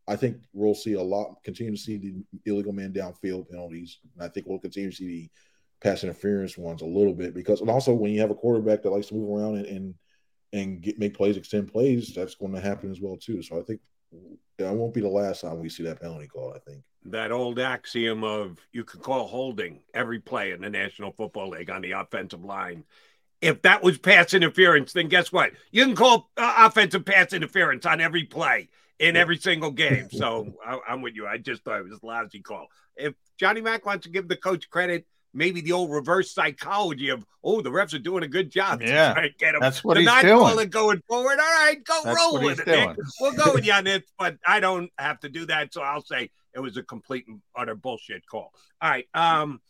M: I think we'll see a lot. Continue to see the illegal man downfield penalties, and I think we'll continue to see the pass interference ones a little bit because, and also when you have a quarterback that likes to move around and and, and get make plays, extend plays, that's going to happen as well too. So I think that won't be the last time we see that penalty call. I think.
A: that old axiom of you can call holding every play in the National Football League on the offensive line. If that was pass interference, then guess what? You can call uh, offensive pass interference on every play in every single game. So I, I'm with you. I just thought it was a lousy call. If Johnny Mack wants to give the coach credit, maybe the old reverse psychology of, oh, the refs are doing a good job. to
B: Yeah,
A: try and get them.
B: that's what
A: to
B: he's
A: not
B: doing.
A: call it going forward. All right, go
B: That's
A: roll with it. Nick. We'll go with you on this, but I don't have to do that. So I'll say it was a complete and utter bullshit call. All right. Um,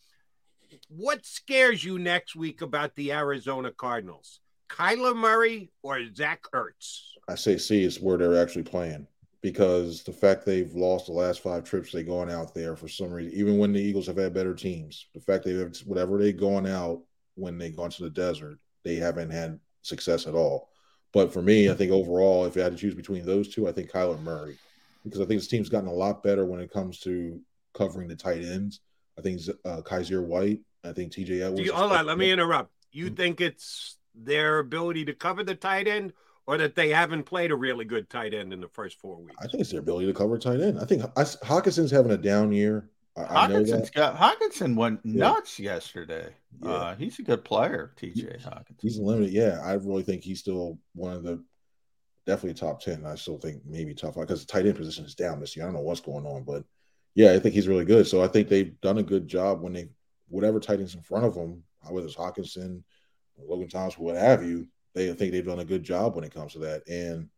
A: what scares you next week about the Arizona Cardinals? Kyler Murray or Zach Ertz?
M: I say see is where they're actually playing because the fact they've lost the last five trips they've gone out there for some reason, even when the Eagles have had better teams, the fact they've whatever they've gone out when they gone to the desert, they haven't had success at all. But for me, I think overall, if I had to choose between those two, I think Kyler Murray because I think this team's gotten a lot better when it comes to covering the tight ends. I think uh, Kyzir White, I think TJ Edwards.
A: Do you, hold on, let me interrupt. You think it's their ability to cover the tight end or that they haven't played a really good tight end in the first four weeks?
M: I think it's their ability to cover tight end. I think I, Hockenson's having a down year. I, I know
B: Hockenson's
M: that.
B: got Hockenson went
M: Yeah.
B: nuts yesterday.
M: Yeah.
B: Uh, he's a good player, TJ Hockenson.
M: He's limited. Yeah, I really think he's still one of the definitely top ten. I still think maybe top five because the tight end position is down this year. I don't know what's going on, but yeah, I think he's really good. So I think they've done a good job when they whatever tight ends in front of them, whether it's Hockenson, Logan Thomas, what have you. They think they've done a good job when it comes to that. And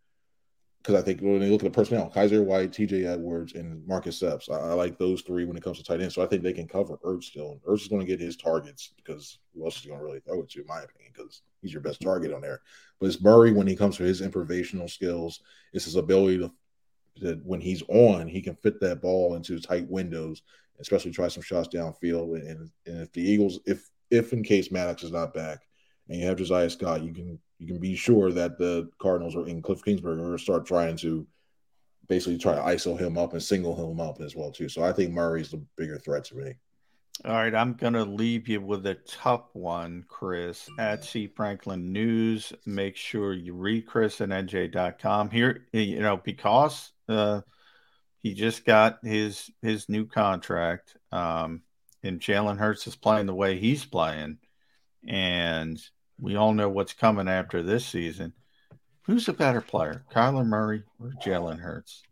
M: because I think when they look at the personnel, Kyzir White, TJ Edwards, and Marcus Epps, I, I like those three when it comes to tight end. So I think they can cover Ertz still. And Ertz is going to get his targets because who else is going to really throw it to, in my opinion, because he's your best target on there. But it's Murray when he comes to his improvisational skills, it's his ability to when he's on, he can fit that ball into tight windows, especially try some shots downfield. And, and if the Eagles, if if in case Maddox is not back, and you have Josiah Scott, you can you can be sure that the Cardinals are in Cliff Kingsbury are going to start trying to basically try to ISO him up and single him up as well too. So I think Murray's the bigger threat to me.
B: All right, I'm going to leave you with a tough one, Chris. At C Franklin News, make sure you read Chris at NJ.com. Here, you know, because uh, he just got his his new contract, um, and Jalen Hurts is playing the way he's playing, and we all know what's coming after this season. Who's a better player, Kyler Murray or Jalen Hurts?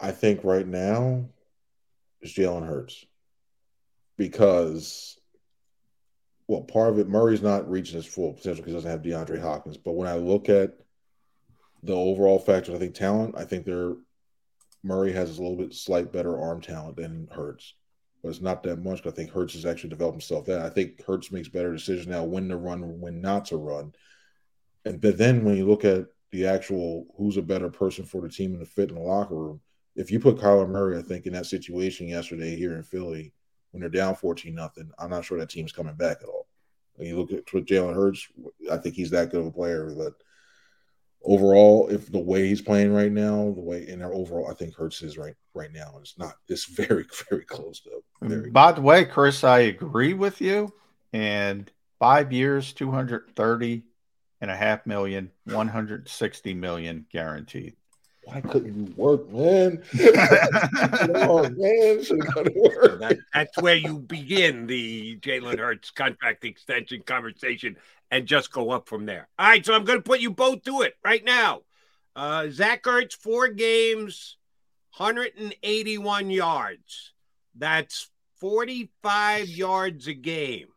M: I think right now is Jalen Hurts because, well, part of it, Murray's not reaching his full potential because he doesn't have DeAndre Hopkins. But when I look at the overall factors, I think talent, I think they're Murray has a little bit slight better arm talent than Hurts, but it's not that much. I think Hurts has actually developed himself. That I think Hurts makes better decisions now when to run, when not to run. And but then when you look at the actual who's a better person for the team and the fit in the locker room, if you put Kyler Murray, I think in that situation yesterday here in Philly, when they're down fourteen nothing, I'm not sure that team's coming back at all. When you look at Jalen Hurts, I think he's that good of a player. But overall, if the way he's playing right now, the way in our overall, I think Hurts is right right now. It's not. It's very very close though. Mm-hmm. Very.
B: By the way, Chris, I agree with you. And five years, 230 and a half million, 160 million guaranteed.
M: Why couldn't you work, man? oh, man, should have to work.
A: That, that's where you begin the Jalen Hurts contract extension conversation and just go up from there. All right, so I'm going to put you both to it right now. Uh, Zach Ertz, four games, 181 yards. That's 45 yards a game.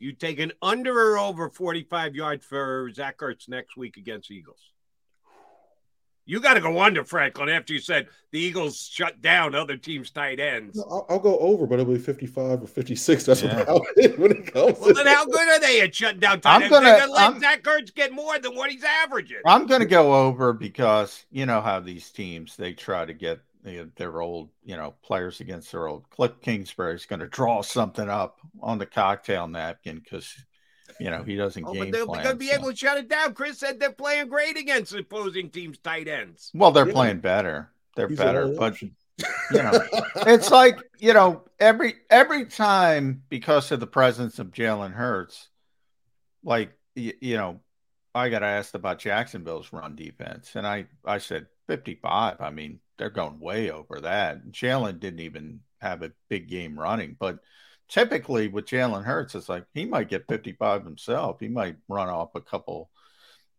A: You take an under or over 45 yards for Zach Ertz next week against Eagles. You got to go under, Franklin, after you said the Eagles shut down other teams' tight ends.
M: No, I'll, I'll go over, but it'll be 55 or 56. That's
B: Yeah.
M: about it when it comes
A: Well,
M: to
A: then how good are they at shutting down tight
B: I'm
A: ends?
B: gonna-
A: They're gonna let
B: I'm-
A: Zach Ertz get more than what he's averaging.
B: I'm going to go over because you know how these teams they try to get their old you know players against their old. Cliff Kingsbury is going to draw something up on the cocktail napkin because you know he doesn't
A: Oh,
B: game
A: but they're
B: plan.
A: going to be
B: so-
A: able to shut it down. Chris said they're playing great against opposing teams' tight ends.
B: Well, they're
A: Yeah.
B: playing better. They're
M: He's
B: better,
M: only
B: but you know, it's like you know every every time because of the presence of Jalen Hurts, like you, you know, I got asked about Jacksonville's run defense, and I I said fifty five. I mean, they're going way over that. Jalen didn't even have a big game running, but typically with Jalen Hurts, it's like he might get fifty five himself. He might run off a couple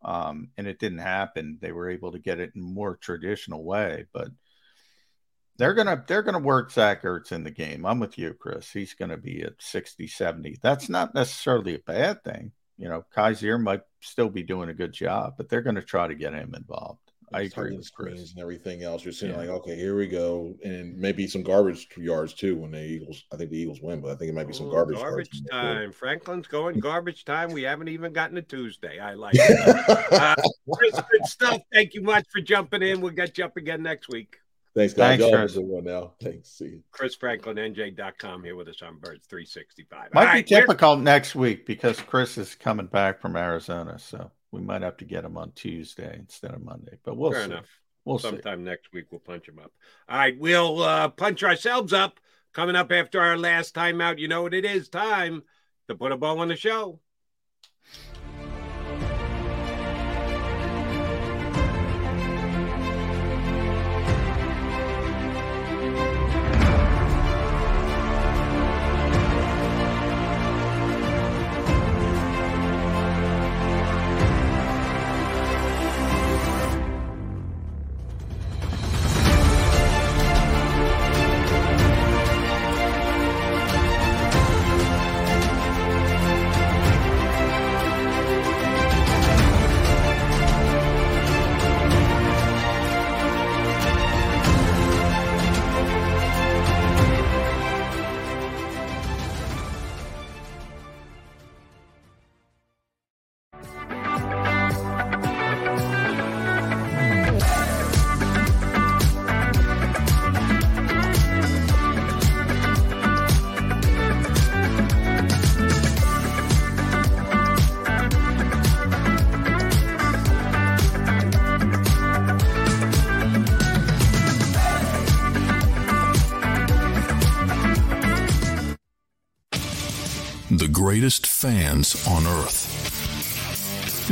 B: um, and it didn't happen. They were able to get it in a more traditional way, but they're gonna they're gonna work Zach Ertz in the game. I'm with you, Chris. He's gonna be at 60, 70. That's not necessarily a bad thing. You know, Kyzir might still be doing a good job, but they're gonna try to get him involved. I agree with Chris.
M: screens and everything else. You're seeing
B: Yeah.
M: like, okay, here we go, and maybe some garbage yards too when the Eagles. I think the Eagles win, but I think it might be some
A: Ooh,
M: garbage.
A: garbage time. Franklin's going garbage time. We haven't even gotten to Tuesday. I like it. uh, Chris, good stuff. Thank you much for jumping in. We'll get you up again next week.
M: Thanks, guys.
B: Thanks,
M: Y'all have a
B: Chris.
M: good one now. Thanks. See you.
A: Chris Franklin, NJ.com, here with us on Birds 365.
B: Might
A: All
B: be
A: right, we're-
B: difficult next week because Chris is coming back from Arizona, so we might have to get him on Tuesday instead of Monday. But we'll
A: Fair
B: see.
A: enough.
B: We'll see.
A: Sometime next week, we'll punch him up. All right, we'll uh, punch ourselves up coming up after our last time out. You know what it is time to put a bow on the show.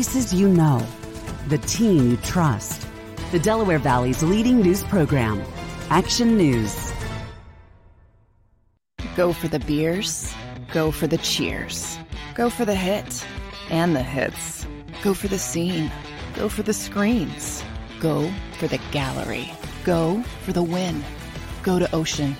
I: Faces you know, the team you trust. The Delaware Valley's leading news program, Action News.
C: Go for the beers, go for the cheers, go for the hit and the hits. Go for the scene. Go for the screens, Go for the gallery. Go for the win. Go to Ocean.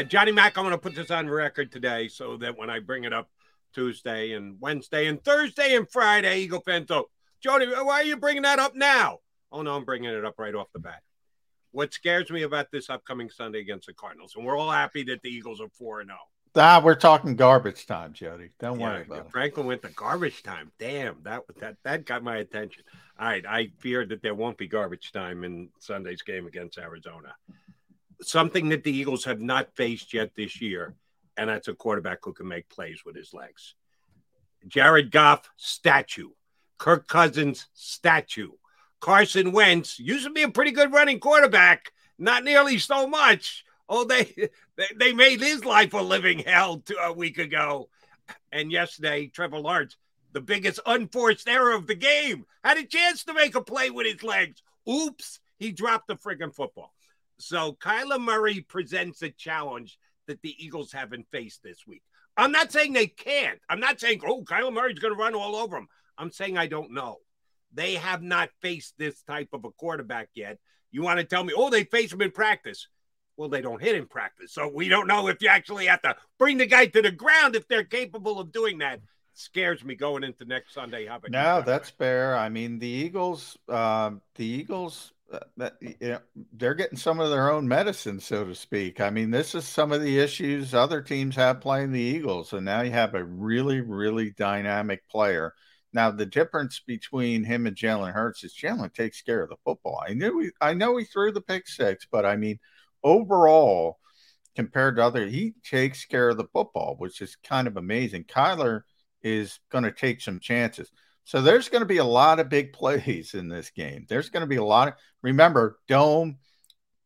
A: Uh, Johnny Mack, I'm going to put this on record today so that when I bring it up Tuesday and Wednesday and Thursday and Friday, Eagle fans go, Jody, why are you bringing that up now? Oh, no, I'm bringing it up right off the bat. What scares me about this upcoming Sunday against the Cardinals, and we're all happy that the Eagles are 4 0.
B: Ah, we're talking garbage time, Jody. Don't worry about it.
A: Franklin went to garbage time. Damn, that that that got my attention. All right, I fear that there won't be garbage time in Sunday's game against Arizona. Something that the Eagles have not faced yet this year, and that's a quarterback who can make plays with his legs. Jared Goff, statue. Kirk Cousins, statue. Carson Wentz used to be a pretty good running quarterback, not nearly so much. Oh, they they, they made his life a living hell to, a week ago. And yesterday, Trevor Lawrence, the biggest unforced error of the game, had a chance to make a play with his legs. Oops, he dropped the friggin' football. So Kyler Murray presents a challenge that the Eagles haven't faced this week. I'm not saying they can't. I'm not saying, oh, Kyler Murray's going to run all over them. I'm saying I don't know. They have not faced this type of a quarterback yet. You want to tell me, oh, they face him in practice. Well, they don't hit in practice. So we don't know if you actually have to bring the guy to the ground if they're capable of doing that. Scares me going into next Sunday. How about
B: No, that's fair. I mean, the Eagles, um, the Eagles, uh, that, you know, they're getting some of their own medicine, so to speak. I mean, this is some of the issues other teams have playing the Eagles, and now you have a really, really dynamic player. Now, the difference between him and Jalen Hurts is Jalen takes care of the football. I knew he, I know he threw the pick six, but I mean, overall, compared to other, he takes care of the football, which is kind of amazing. Kyler is going to take some chances. So there's going to be a lot of big plays in this game. There's going to be a lot of remember dome,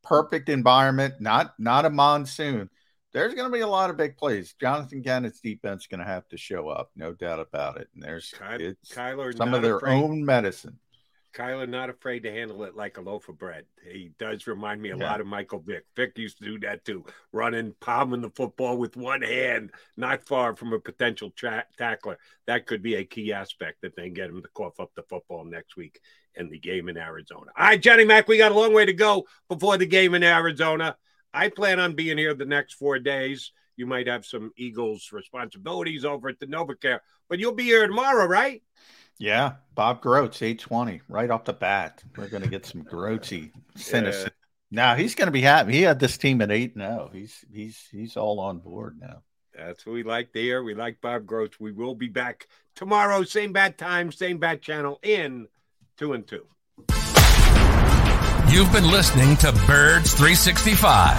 B: perfect environment, not not a monsoon. There's going to be a lot of big plays. Jonathan Gannon's defense is going to have to show up, no doubt about it. And there's
A: Ky-
B: it's
A: Kyler
B: some of their
A: afraid-
B: own medicine.
A: Kyler not afraid to handle it like a loaf of bread. He does remind me a
B: Yeah.
A: lot of Michael Vick. Vick used to do that too, running, palming the football with one hand, not far from a potential tra- tackler. That could be a key aspect that they get him to cough up the football next week in the game in Arizona. All right, Johnny Mack, we got a long way to go before the game in Arizona. I plan on being here the next four days. You might have some Eagles responsibilities over at the NovaCare, but you'll be here tomorrow, right?
B: Yeah, Bob Grotz, 820, right off the bat. We're going to get some Groatsy cynicism. Now he's going to be happy. He had this team at 8 0. He's he's he's all on board now.
A: That's what we like there. We like Bob Grotz. We will be back tomorrow, same bad time, same bad channel in two and two.
N: You've been listening to Birds 365,